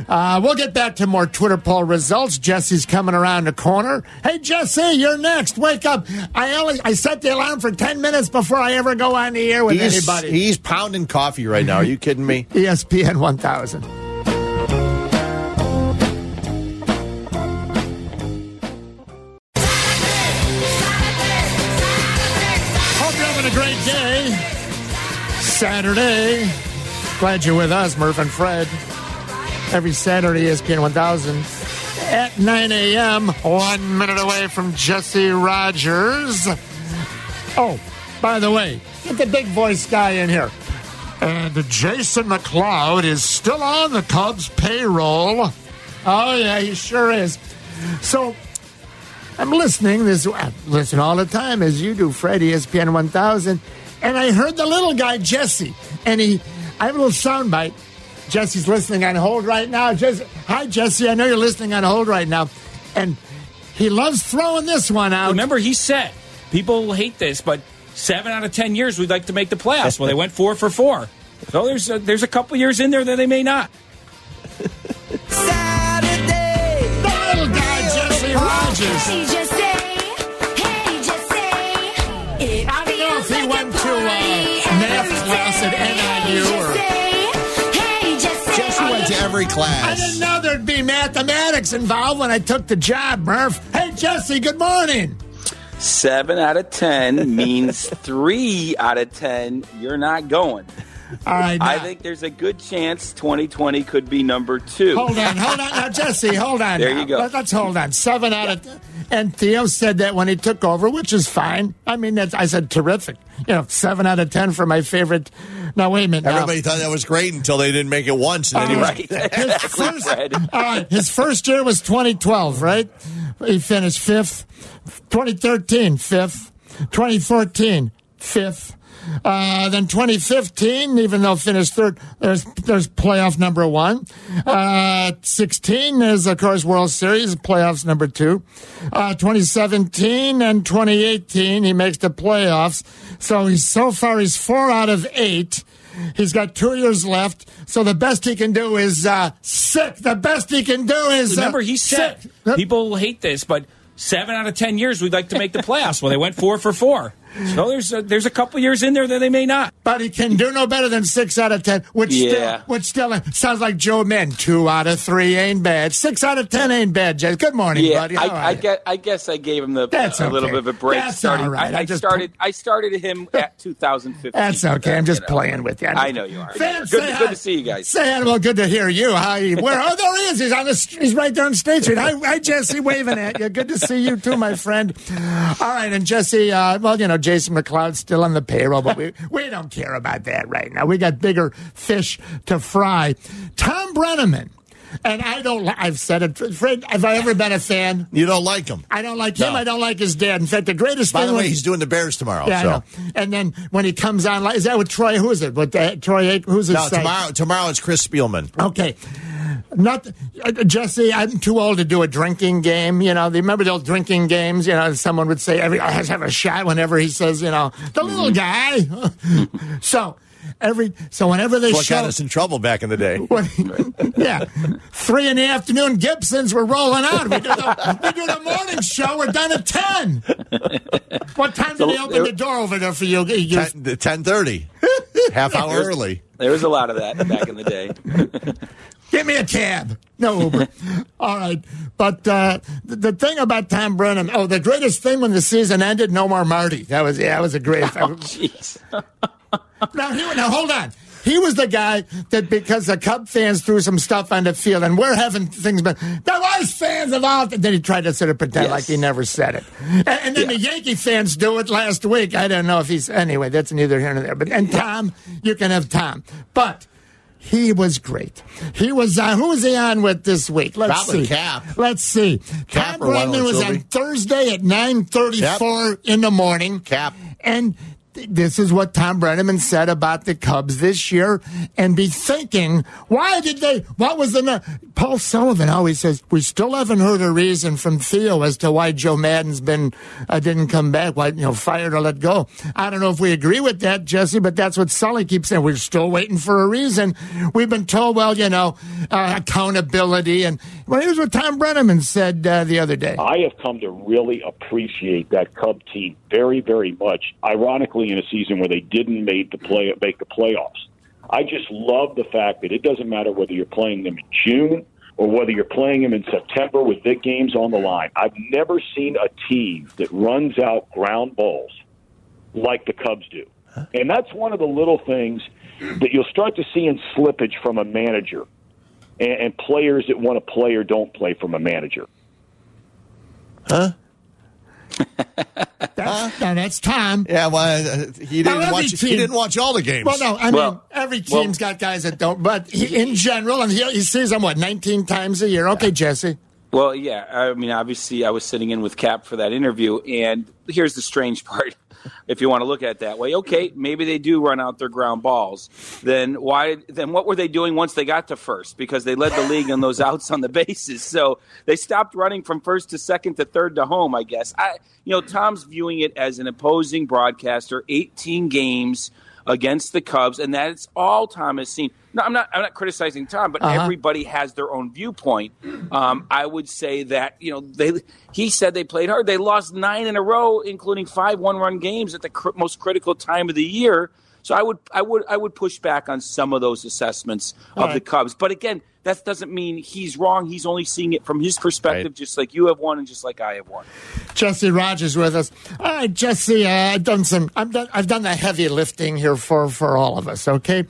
Uh, we'll get back to more Twitter poll results. Jesse's coming around the corner. Hey, Jesse, you're next. Wake up. I only I set the alarm for 10 minutes before I ever go on the air with He's, anybody. he's pounding coffee right now. Are you kidding me? ESPN 1000. Hope you're having a great day. Saturday. Glad you're with us, Murph and Fred. Every Saturday, ESPN 1000 at 9 a.m. One minute away from Jesse Rogers. Oh, by the way, get the big voice guy in here. And Jason McLeod is still on the Cubs payroll. Oh, yeah, he sure is. So I'm listening. This I listen all the time as you do, Fred, ESPN 1000. And I heard the little guy, Jesse. And he, I have a little soundbite. Jesse's listening on hold right now. Jesse, hi, Jesse. I know you're listening on hold right now. And he loves throwing this one out. Remember, he said people hate this, but seven out of ten years we'd like to make the playoffs. Well, they went four for four. So there's a, there's a couple years in there that they may not. The little guy, Jesse Rogers. Hey, Jesse. Hey, Jesse. I don't know if he went to uh, math class at NIU or. Jesse went to every class. I didn't know there'd be mathematics involved when I took the job, Murph. Hey, Jesse, good morning. Seven out of ten means three out of ten you're not going. All right, I think there's a good chance 2020 could be number two. Hold on, hold on. Now, Jesse, hold on. There now. you go. Let- Let's hold on. Seven out of. And Theo said that when he took over, which is fine. I mean, that's, I said terrific. You know, seven out of ten for my favorite. Now wait a minute. now. Everybody thought that was great until they didn't make it once. And then he was- right. His first, all right. His first year was 2012, right? He finished fifth. 2013, fifth. 2014, fifth. Uh, then 2015, even though finished third, there's there's playoff number one. Uh, 16 is of course World Series playoffs number two. Uh, 2017 and 2018 he makes the playoffs. So he's so far he's four out of eight. He's got two years left. So the best he can do is uh, sick. The best he can do is uh, Remember, he said sick. people hate this, but seven out of ten years we'd like to make the playoffs. Well, they went four for four. So there's a, there's a couple years in there that they may not. But he can do no better than six out of ten, which Yeah. still, which still sounds like Joe Men. Two out of three ain't bad. Six out of ten ain't bad. Jay. Good morning, Yeah, buddy. I, I, guess, I guess I gave him the, That's a little bit of a break. That's starting, all right. I, I started. I started him at 2015. That's okay. I'm just You know. playing with you. I know you are. Fans, good, good to see you guys. Say hi. Well, good to hear you. How you? Where? Oh, there he is. He's on the. He's right there on State Street. Hi, hi, Jesse, waving at you. Good to see you too, my friend. All right, and Jesse. Uh, well, you know, Jason McLeod's still on the payroll, but we we don't care about that right now. We got bigger fish to fry. Tom Brennaman. And I don't. li- I've said it, Fred. Have I ever been a fan? You don't like him. I don't like him. No. I don't like his dad. In fact, the greatest By the way, was- he's doing the Bears tomorrow. yeah, I know. And then when he comes on, is that with Troy? Who is it? With uh, Troy? Who's his No, site? tomorrow. Tomorrow it's Chris Spielman. Okay. Not uh, Jesse. I'm too old to do a drinking game. You know, remember the old drinking games? You know, someone would say every I have to have a shot whenever he says, you know, the little guy. so every so whenever they That's what show, got us in trouble back in the day. when- yeah, three in the afternoon, Gibsons were rolling out. We do, the, we do the morning show. We're done at ten. What time did they open the door over there for you? you Ten thirty, half hour early. There was a lot of that back in the day. Give me a cab. No Uber. All right. But uh, the, the thing about Tom Brennan, oh, the greatest thing when the season ended, no more Marty. That was, yeah, that was a great Oh, jeez. now, he, now, hold on. He was the guy that because the Cub fans threw some stuff on the field, and we're having things, but there was fans involved. And then he tried to sort of pretend Yes. like he never said it. And, and then the Yankee fans do it last week. I don't know if he's anyway. That's neither here nor there. But and Tom, you can have Tom, but. He was great. He was. Uh, who was he on with this week? Let's Probably see. Cap. Let's see. Cap Tom Brennan was Silvy? on Thursday at nine thirty-four in the morning. Cap. And this is what Tom Brennaman said about the Cubs this year, and be thinking, why did they? What was the? Paul Sullivan always says we still haven't heard a reason from Theo as to why Joe Maddon's been uh, didn't come back, why you know fired or let go. I don't know if we agree with that, Jesse, but that's what Sully keeps saying. We're still waiting for a reason. We've been told, well, you know, uh, accountability, and well, here's what Tom Brennaman said uh, the other day. I have come to really appreciate that Cub team very, very much. Ironically, in a season where they didn't make the play make the playoffs, I just love the fact that it doesn't matter whether you're playing them in June or whether you're playing them in September with big games on the line. I've never seen a team that runs out ground balls like the Cubs do. And that's one of the little things that you'll start to see in slippage from a manager and, and players that want to play or don't play from a manager. Huh? That's, now that's Tom. Yeah, well, uh, he didn't every watch. He didn't watch all the games. Well, no, I mean Well, every well- team's got guys that don't. But he, in general, and he, he sees them what nineteen times a year. Okay, Jesse. Well, yeah. I mean, obviously, I was sitting in with Cap for that interview, and here's the strange part. If you want to look at it that way, okay, maybe they do run out their ground balls. Then why? Then what were they doing once they got to first? Because they led the league in those outs on the bases, so they stopped running from first to second to third to home. I guess I, you know, Tom's viewing it as an opposing broadcaster. 18 games against the Cubs, and that's all Tom has seen. No, I'm not. I'm not criticizing Tom, but Uh-huh. everybody has their own viewpoint. Um, I would say that you know they. He said they played hard. They lost nine in a row, including five one-run games at the cr- most critical time of the year. So I would, I would, I would push back on some of those assessments of All the. Cubs. But again, that doesn't mean he's wrong. He's only seeing it from his perspective, just like you have one and just like I have one. Jesse Rogers with us. All right, Jesse. Uh, I've done some. I've done. I've done the heavy lifting here for for all of us. Okay,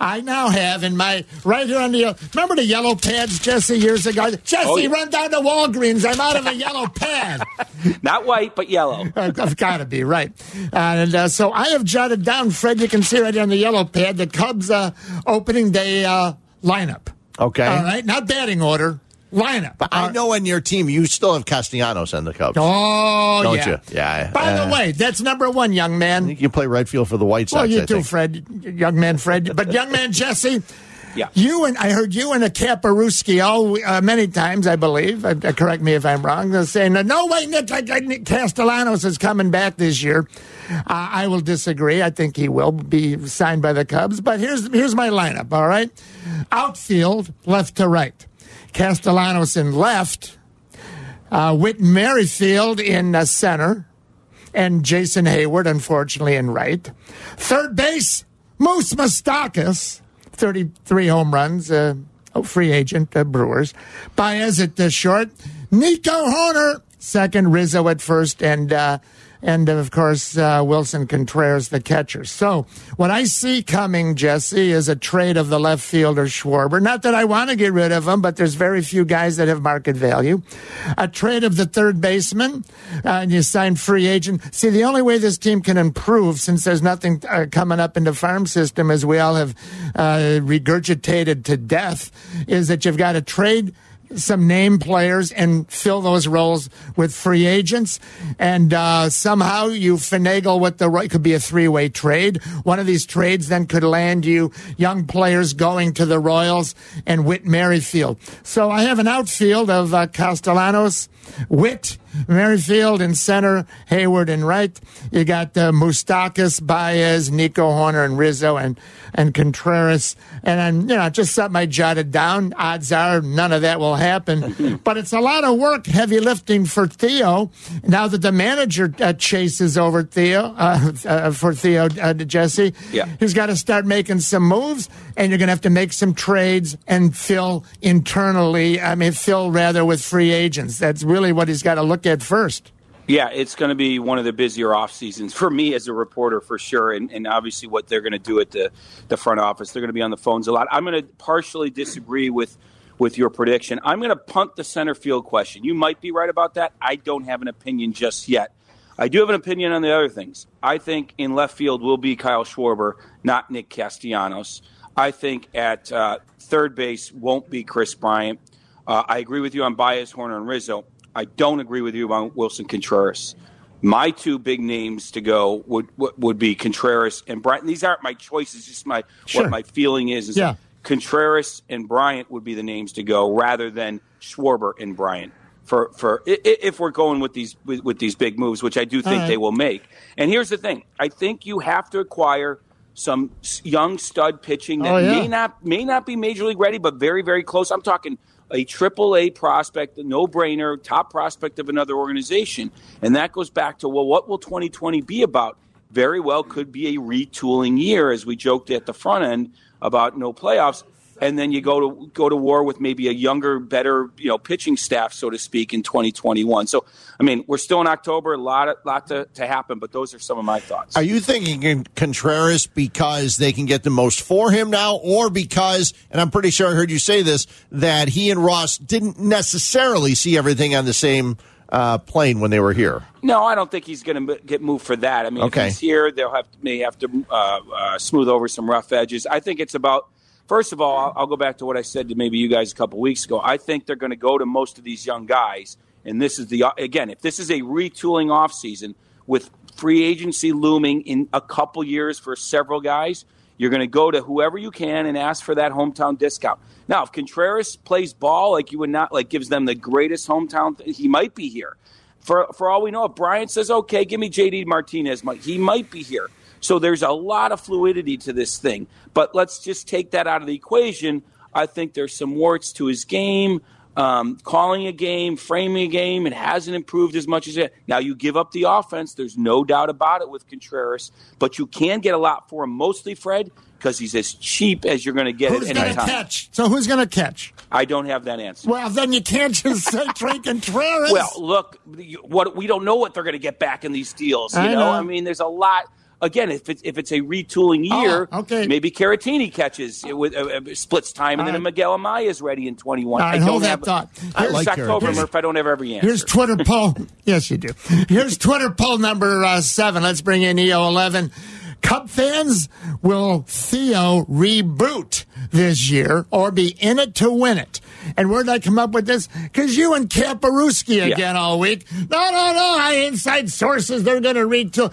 I now have in my right here on the. Remember the yellow pads, Jesse, years ago. Jesse, Oh, yeah. run down to Walgreens. I'm out of a yellow pad. Not white, but yellow. I've got to be right. And uh, so I have jotted down, Fred. You can see right here on the yellow pad the Cubs uh, opening day uh, lineup. Okay. All right, not batting order. Lineup. But I know in your team you still have Castellanos and the Cubs. Oh, don't yeah. you? Yeah. By uh, the way, that's number one, young man. I think you play right field for the White Sox. Well, you I too, think. Fred, young man Fred. But young man Jesse, Yeah. you and I heard you and a Caparuschio uh, many times, I believe. Uh, correct me if I'm wrong. uh, saying, "No way, Nick, I- I- Nick Castellanos is coming back this year." Uh, I will disagree. I think he will be signed by the Cubs. But here's here's my lineup. All right, outfield left to right. Castellanos in left. Uh, Whit Merrifield in uh, center and Jason Heyward, unfortunately, in right. Third base, Moose Moustakas, 33 home runs, uh, oh, free agent, uh, Brewers. Baez at the short. Nico Hoerner, second. Rizzo at first, and uh, and of course uh, Willson Contreras, the catcher. So what I see coming, Jesse, is a trade of the left fielder Schwarber. Not that I want to get rid of him, but there's very few guys that have market value. A trade of the third baseman, uh, and you sign free agent. See, the only way this team can improve, since there's nothing uh, coming up in the farm system, as we all have uh, regurgitated to death, is that you've got to trade some name players and fill those roles with free agents. And uh, somehow you finagle with the right, could be a three way trade. One of these trades then could land you young players going to the Royals and Whit Merrifield. So I have an outfield of uh, Castellanos, Whit, Merrifield in center, Heyward in right. You got uh, Moustakas, Baez, Nico Hoerner, and Rizzo, and and Contreras. And then you know, just something I jotted down. Odds are none of that will happen, but it's a lot of work, heavy lifting for Theo. Now that the manager uh, chases over Theo uh, uh, for Theo uh, Jesse, Yeah. he's got to start making some moves, and you're going to have to make some trades and fill internally. I mean, fill rather with free agents. That's really what he's got to look at first. Yeah, it's going to be one of the busier off seasons for me as a reporter for sure, and, and obviously what they're going to do at the, the front office. They're going to be on the phones a lot. I'm going to partially disagree with with your prediction. I'm going to punt the center field question. You might be right about that. I don't have an opinion just yet. I do have an opinion on the other things. I think in left field will be Kyle Schwarber, not Nick Castellanos. I think at uh, third base won't be Kris Bryant. Uh, I agree with you on Baez, Hoerner, and Rizzo. I don't agree with you on Wilson Contreras. My two big names to go would would, would be Contreras and Bryant. These aren't my choices; just my Sure. what my feeling is. is Yeah. Contreras and Bryant would be the names to go, rather than Schwarber and Bryant. For for if we're going with these with, with these big moves, which I do think right. they will make. And here's the thing: I think you have to acquire some young stud pitching oh, that Oh, yeah. may not may not be major league ready, but very very close. I'm talking a triple A prospect, no brainer, top prospect of another organization, and that goes back to well, what will 2020 be about? Very well, could be a retooling year, as we joked at the front end about no playoffs. And then you go to go to war with maybe a younger, better, you know, pitching staff, so to speak, in 2021. So, I mean, we're still in October, a lot, of, lot to, to happen, but those are some of my thoughts. Are you thinking Contreras because they can get the most for him now, or because, and I'm pretty sure I heard you say this, that he and Ross didn't necessarily see everything on the same uh, plane when they were here? No, I don't think he's going to get moved for that. I mean, Okay. if he's here, they'll have to, may have to uh, uh, smooth over some rough edges. I think it's about. First of all, I'll, I'll go back to what I said to maybe you guys a couple weeks ago. I think they're going to go to most of these young guys, and this is the again, if this is a retooling offseason with free agency looming in a couple years for several guys, you're going to go to whoever you can and ask for that hometown discount. Now, if Contreras plays ball like you would not like, gives them the greatest hometown, th- he might be here for for all we know, if Bryant says, "Okay, give me JD Martinez," he might be here. So there's a lot of fluidity to this thing. But let's just take that out of the equation. I think there's some warts to his game, um, calling a game, framing a game. It hasn't improved as much as it. Now you give up the offense. There's no doubt about it with Contreras, but you can get a lot for him. Mostly Fred because he's as cheap as you're going to get Who's at going any to time. catch? So who's going to catch? I don't have that answer. Well, then you can't just say Trey Contreras. Well, look, what we don't know what they're going to get back in these deals. You I know? know. I mean, there's a lot. Again, if it's if it's a retooling year, Oh, okay. maybe Caratini catches it with uh, uh, splits time, and then right. Miguel Amaya is ready in 21. All right, I don't hold that have. thought. I like October, Murph. I don't have every answer. Here's Twitter poll. yes, you do. Here's Twitter poll number uh, seven. Let's bring in EO eleven. Cub fans will Theo reboot this year or be in it to win it? And where'd I come up with this? Because you and Kaparuski Yeah. again all week. No, no, no. I inside sources. They're going to retool.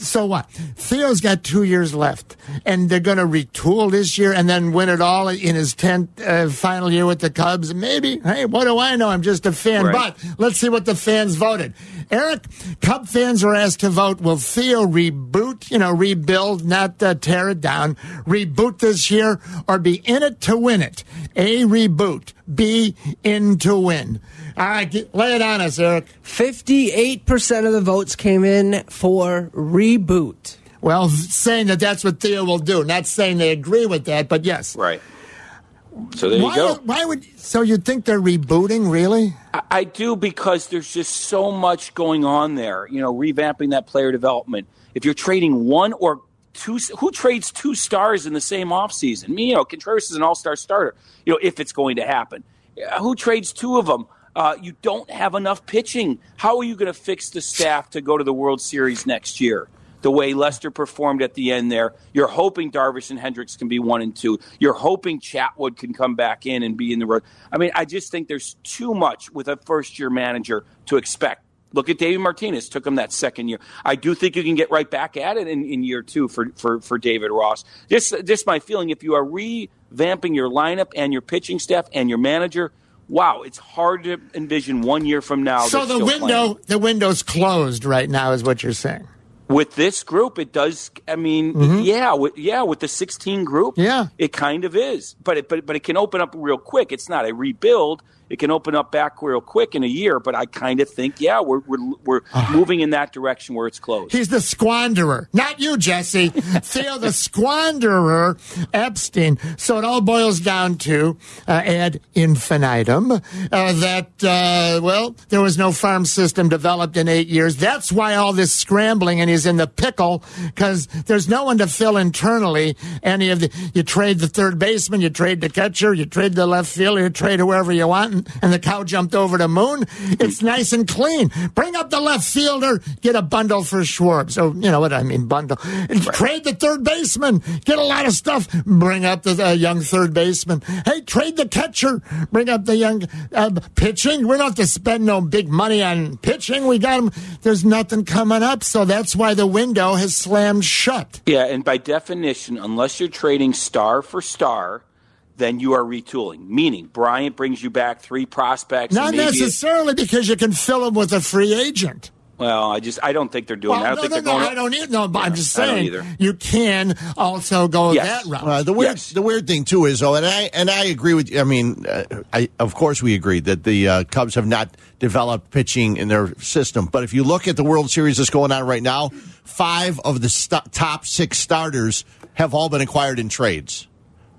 So what? Theo's got two years left, and they're going to retool this year and then win it all in his tenth uh, final year with the Cubs. Maybe. Hey, what do I know? I'm just a fan. Right. But let's see what the fans voted. Eric, Cub fans were asked to vote. Will Theo reboot? You know, rebuild, not uh, tear it down. Reboot this year or be in it to win it? A reboot. B in to win. All right, get, lay it on us, Eric. 58% of the votes came in for reboot. Well, saying that that's what Theo will do. Not saying they agree with that, but yes. right. So there why, you go. Why would so you think they're rebooting? Really? I, I do because there's just so much going on there. You know, revamping that player development. If you're trading one or two, who trades two stars in the same offseason? Me, you know, Contreras is an all-star starter. You know, if it's going to happen, Uh, who trades two of them? Uh, you don't have enough pitching. How are you going to fix the staff to go to the World Series next year? The way Lester performed at the end there, you're hoping Darvish and Hendricks can be one and two. You're hoping Chatwood can come back in and be in the road. I mean, I just think there's too much with a first year manager to expect. Look at David Martinez. Took him that second year. I do think you can get right back at it in, in year two for, for, for David Ross. Just just my feeling. If you are revamping your lineup and your pitching staff and your manager, wow, it's hard to envision one year from now. So the window, playing. the window's closed right now, is what you're saying. with this group, it does. I mean, yeah, with, yeah, with the 16 group, Mm-hmm. Yeah. it kind of is. But it, but but it can open up real quick. It's not a rebuild. It can open up back real quick in a year. But I kind of think, yeah, we're we're, we're moving in that direction where it's closed. He's the squanderer, not you, Jesse. Theo, the squanderer, Epstein. So it all boils down to uh, ad infinitum uh, that uh, well, there was no farm system developed in eight years. That's why all this scrambling, and he's in the pickle because there's no one to fill internally. Any of the you trade the third baseman, you trade the catcher, you trade the left fielder, you trade whoever you want, and, and the cow jumped over the moon. It's nice and clean. Bring up the left fielder, get a bundle for Schwarb. So you know what I mean, bundle. Trade the third baseman, get a lot of stuff. Bring up the uh, young third baseman. Hey, trade the catcher, bring up the young uh, pitching. We don't have to spend no big money on pitching. We got them. There's nothing coming up, so that's why the window has slammed shut. Yeah, and by definition, unless you're trading star for star, then you are retooling. Meaning, Bryant brings you back three prospects. Not and maybe necessarily because you can fill them with a free agent. well, I just I don't think they're doing Well, that. I no, don't think no, they're no, going. I don't either. No, but I'm just saying you can also go Yes. that route. Uh, the weird, the weird thing too is, though, and I and I agree with. you. I mean, uh, I of course we agree that the uh, Cubs have not developed pitching in their system. But if you look at the World Series that's going on right now, five of the st- top six starters have all been acquired in trades.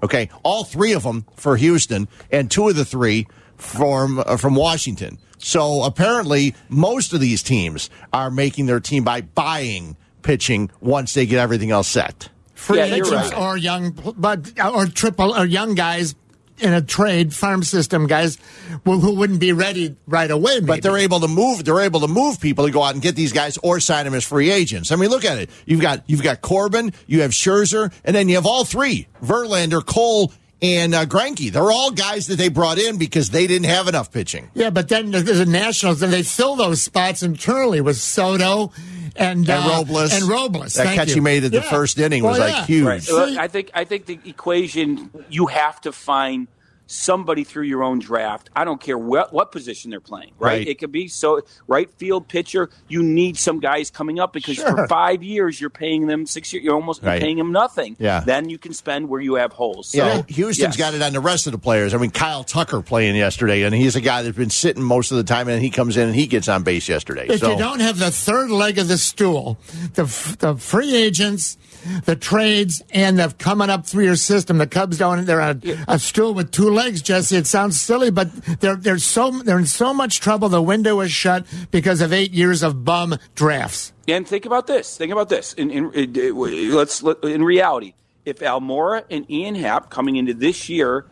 Okay, all three of them for Houston, and two of the three from uh, from Washington. So apparently, most of these teams are making their team by buying pitching once they get everything else set. free Yeah, agents right. or young, but or triple or young guys in a trade farm system guys who, who wouldn't be ready right away. Maybe. But they're able to move. They're able to move people to go out and get these guys or sign them as free agents. I mean, look at it. You've got you've got Corbin, you have Scherzer, and then you have all three: Verlander, Cole, and uh, Greinke. They're all guys that they brought in because they didn't have enough pitching. yeah, but then the, the Nationals and they fill those spots internally with Soto and And uh, Robles. and Robles. That Thank catch you. he made at the first inning was Well, like yeah. huge. Right. Look, I think I think the equation you have to find somebody through your own draft. I don't care what what position they're playing. Right. Right. It could be so right field pitcher. You need some guys coming up because Sure. for five years you're paying them six years. You're almost Right. paying them nothing. Yeah. Then you can spend where you have holes. So, Yeah, Houston's yes. got it on the rest of the players. I mean, Kyle Tucker playing yesterday, and he's a guy that's been sitting most of the time, and he comes in and he gets on base yesterday. If so you don't have the third leg of the stool, the the free agents, the trades, and the coming up through your system, the Cubs don't. They're on a, a stool with two legs, Jesse. It sounds silly, but they're they're so they're in so much trouble. The window is shut because of eight years of bum drafts. And think about this. Think about this. In, in, in- let's let- in reality, if Almora and Ian Happ coming into this year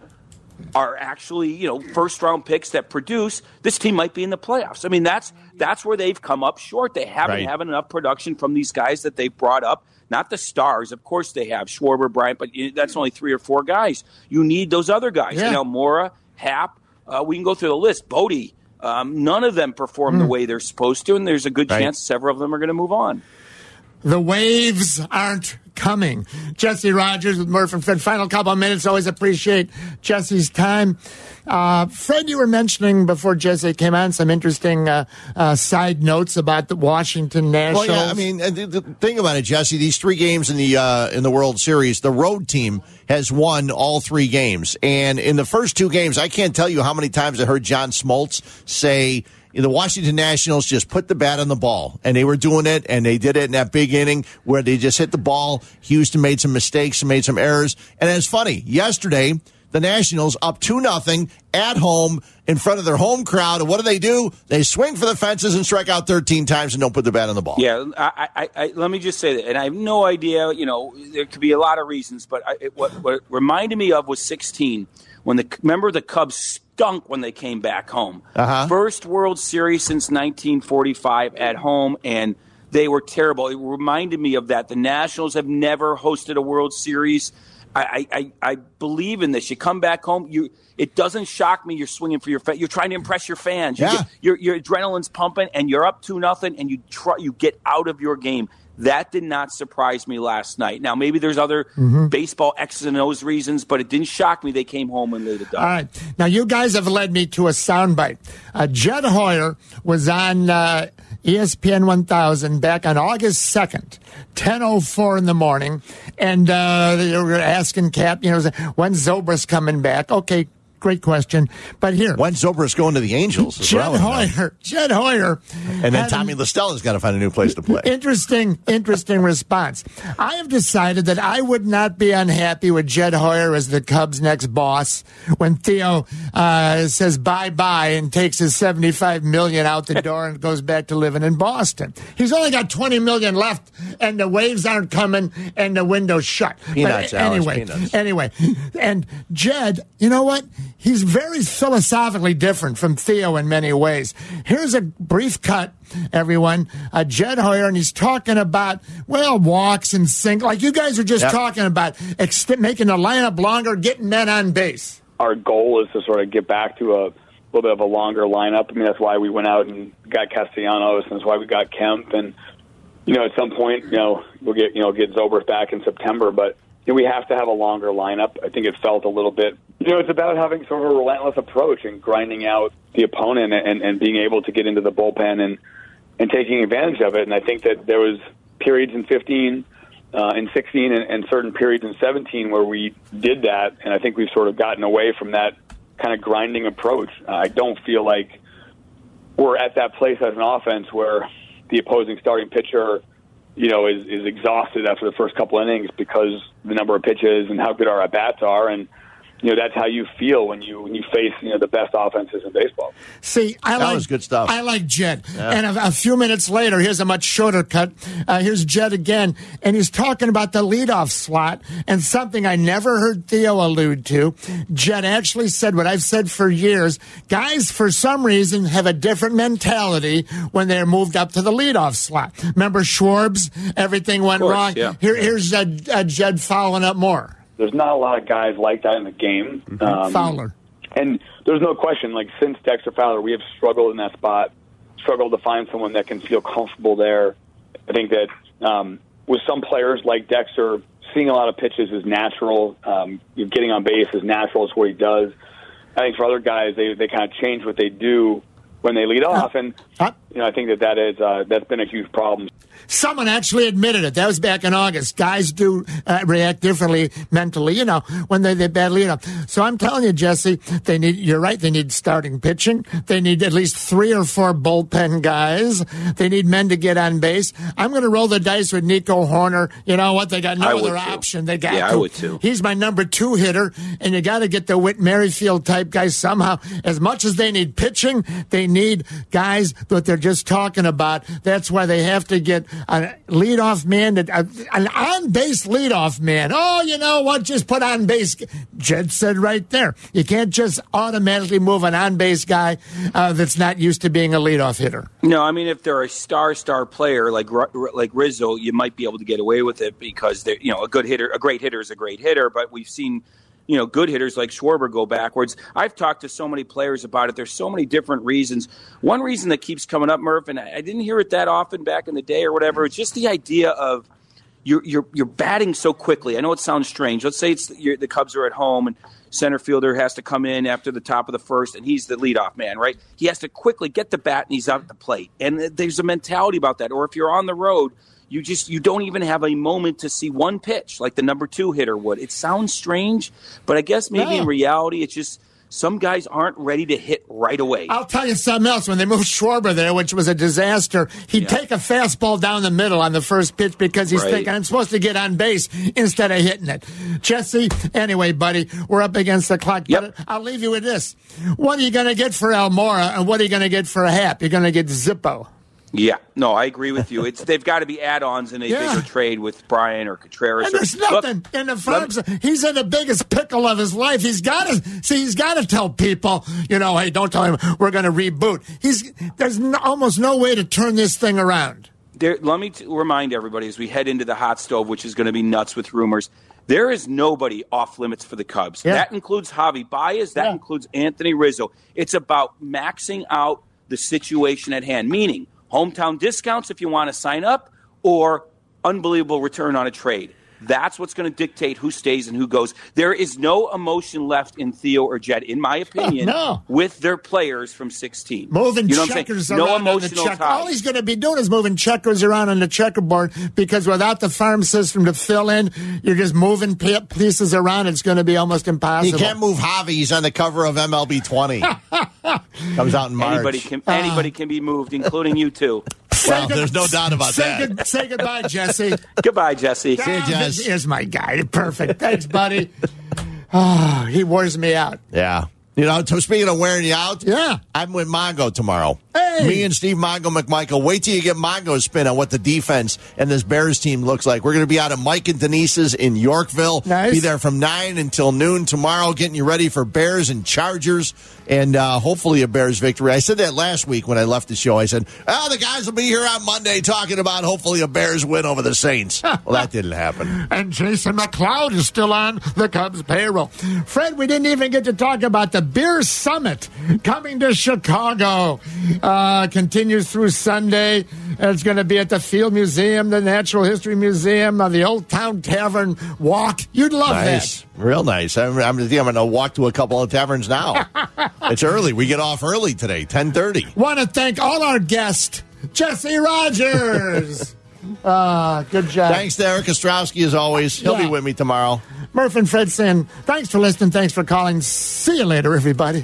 are actually you know first round picks that produce, this team might be in the playoffs. I mean that's that's where they've come up short. They haven't Right. had enough production from these guys that they've brought up. Not the stars, of course they have Schwarber, Bryant, but that's only three or four guys. You need those other guys. Yeah. And Almora, Happ, uh, we can go through the list. Bodie, um, none of them perform the way they're supposed to, and there's a good Right. chance several of them are going to move on. The waves aren't coming. Jesse Rogers with Murph and Fred. Final couple of minutes. Always appreciate Jesse's time. Uh, Fred, you were mentioning before Jesse came on some interesting uh, uh, side notes about the Washington Nationals. Well, yeah, I mean, the, the thing about it, Jesse, these three games in the uh, in the World Series, the road team has won all three games, and in the first two games, I can't tell you how many times I heard John Smoltz say. The Washington Nationals just put the bat on the ball, and they were doing it, and they did it in that big inning where they just hit the ball. Houston made some mistakes and made some errors, and it's funny. Yesterday, the Nationals up two nothing at home in front of their home crowd, and what do they do? They swing for the fences and strike out 13 times and don't put the bat on the ball. Yeah, I, I, I, let me just say that, and I have no idea. You know, there could be a lot of reasons, but what, what it reminded me of was 16 when the remember the Cubs stunk when they came back home. Uh-huh. First World Series since 1945 at home, and they were terrible. It reminded me of that. The Nationals have never hosted a World Series. I, I, I believe in this. You come back home, you it doesn't shock me. You're swinging for your fa- you're trying to impress your fans. You Yeah. get- your your adrenaline's pumping, and you're up two nothing, and you try you get out of your game. That did not surprise me last night. Now maybe there's other Mm-hmm. baseball X's and O's reasons, but it didn't shock me. They came home and laid it down. All right. Now, you guys have led me to a soundbite. Uh, Jed Hoyer was on uh, ESPN 1000 back on August 2nd, 10.04 in the morning. And uh, they were asking Cap, you know, when's Zobrist coming back? Okay, great question. But here, When's Zobrist going to the Angels? Jed wanna. Hoyer, Jed Hoyer, And then Tommy La Stella's got to find a new place to play. Interesting, interesting response. I have decided that I would not be unhappy with Jed Hoyer as the Cubs' next boss when Theo uh, says bye bye and takes his seventy-five million out the door and goes back to living in Boston. He's only got twenty million left, and the waves aren't coming, and the window's shut. Peanuts, but Alex, anyway, peanuts. anyway, and Jed, you know what? He's very philosophically different from Theo in many ways. Here's a brief cut, everyone. Uh, Jed Hoyer, and he's talking about, well, walks and sink, like you guys are just Yep. talking about, ex- making the lineup longer, getting men on base. our goal is to sort of get back to a little bit of a longer lineup. I mean, that's why we went out and got Castellanos, and that's why we got Kemp. And you know, at some point, you know, we'll get you know get Zobrist back in September, but you know, we have to have a longer lineup. I think it felt a little bit. You know, it's about having sort of a relentless approach and grinding out the opponent and, and being able to get into the bullpen and and taking advantage of it. And I think that there was periods in 15, uh, in 16, and, and certain periods in 17 where we did that. And I think we've sort of gotten away from that kind of grinding approach. Uh, I don't feel like we're at that place as an offense where the opposing starting pitcher, you know, is, is exhausted after the first couple innings because the number of pitches and how good our at bats are, and you know that's how you feel when you when you face you know the best offenses in baseball. See, I That like was good stuff. I like Jed. Yeah. And a, a few minutes later, here's a much shorter cut. Uh, here's Jed again, and he's talking about the leadoff slot and something I never heard Theo allude to. Jed actually said what I've said for years: guys, for some reason, have a different mentality when they're moved up to the leadoff slot. Remember Schwarbs? Everything went course, wrong. yeah. Here, here's uh, uh, Jed following up more. There's not a lot of guys like that in the game. Um, Fowler. And there's no question, like since Dexter Fowler, we have struggled in that spot, struggled to find someone that can feel comfortable there. I think that um, with some players like Dexter, seeing a lot of pitches is natural. Um, getting on base is natural. It's what he does. I think for other guys, they they kind of change what they do when they lead off, and you know I think that that is uh, that's been a huge problem. Someone actually admitted it. That was back in August. Guys do uh, react differently mentally, you know, when they, they badly enough. So I'm telling you, Jesse, they need, you're right, they need starting pitching. They need at least three or four bullpen guys. They need men to get on base. I'm going to roll the dice with Nico Hoerner. You know what? They got no I other too. option. They got Yeah, I would too. He's my number two hitter, and you got to get the Whit Merrifield type guys somehow. As much as they need pitching, they need guys that they're just talking about. That's why they have to get a leadoff man, that, uh, an on base leadoff man. Oh, you know what? Just put on base. Jed said right there. You can't just automatically move an on base guy uh, that's not used to being a leadoff hitter. No, I mean if they're a star star player like like Rizzo, you might be able to get away with it because they're you know a good hitter, a great hitter is a great hitter. But we've seen you know good hitters like Schwarber go backwards. I've talked to so many players about it. There's so many different reasons. One reason that keeps coming up, Murph, and I didn't hear it that often back in the day or whatever. It's just the idea of you're you're you're batting so quickly. I know it sounds strange. Let's say it's the Cubs are at home and center fielder has to come in after the top of the first, and he's the leadoff man, right? He has to quickly get the bat and he's out the plate. And there's a mentality about that. Or if you're on the road, you just you don't even have a moment to see one pitch like the number two hitter would. It sounds strange, but I guess maybe Yeah. in reality, it's just some guys aren't ready to hit right away. I'll tell you something else. When they moved Schwarber there, which was a disaster, he'd take a fastball down the middle on the first pitch because he's Right. thinking, I'm supposed to get on base instead of hitting it. Jesse, anyway, buddy, we're up against the clock. But I'll leave you with this. What are you going to get for Almora and what are you going to get for a Happ? You're going to get Zippo. Yeah, no, I agree with you. It's they've got to be add-ons in a Yeah. bigger trade with Bryant or Contreras. And or, there's Look, nothing in the farms. He's in the biggest pickle of his life. He's got to see. He's got to tell people, you know, hey, don't tell him we're going to reboot. He's there's no, almost no way to turn this thing around. there, let me t- remind everybody as we head into the hot stove, which is going to be nuts with rumors. There is nobody off limits for the Cubs. Yeah. That includes Javi Baez. That includes Anthony Rizzo. It's about maxing out the situation at hand, meaning hometown discounts if you want to sign up, or unbelievable return on a trade. That's what's going to dictate who stays and who goes. There is no emotion left in Theo or Jed, in my oh, opinion, No. with their players from 16. Moving you know checkers saying? around No on the emotional check. ties. All he's going to be doing is moving checkers around on the checkerboard because without the farm system to fill in, you're just moving pi- pieces around. It's going to be almost He impossible. can't move Javi. He's on the cover of MLB 20. Comes out in March. Anybody can anybody can be moved, including you two. Well, there's no doubt about say that. Good, say goodbye, Jesse. Goodbye, Jesse. Ah, this is my guy. Perfect. Thanks, buddy. Oh, he wears me out. Yeah. You know, to, speaking of wearing you out, yeah, I'm with Mongo tomorrow. Hey. Me and Steve Mongo McMichael. Wait till you get Mongo's spin on what the defense and this Bears team looks like. We're going to be out at Mike and Denise's in Yorkville. Nice. Be there from 9 until noon tomorrow, getting you ready for Bears and Chargers and uh, hopefully a Bears victory. I said that last week when I left the show. I said, oh, the guys will be here on Monday talking about hopefully a Bears win over the Saints. well, that didn't happen. And Jason McLeod is still on the Cubs payroll. Fred, we didn't even get to talk about the Beer Summit coming to Chicago. Uh, continues through Sunday. It's going to be at the Field Museum, the Natural History Museum, uh, the Old Town Tavern Walk. You'd love Nice. Real nice. I'm, I'm, I'm going to walk to a couple of taverns now. it's early. We get off early today, 1030. Want to thank all our guests, Jesse Rogers. Uh, good job. Thanks to Eric Ostrowski, as always. He'll Yeah. be with me tomorrow. Murph and Fred saying, thanks for listening. Thanks for calling. See you later, everybody.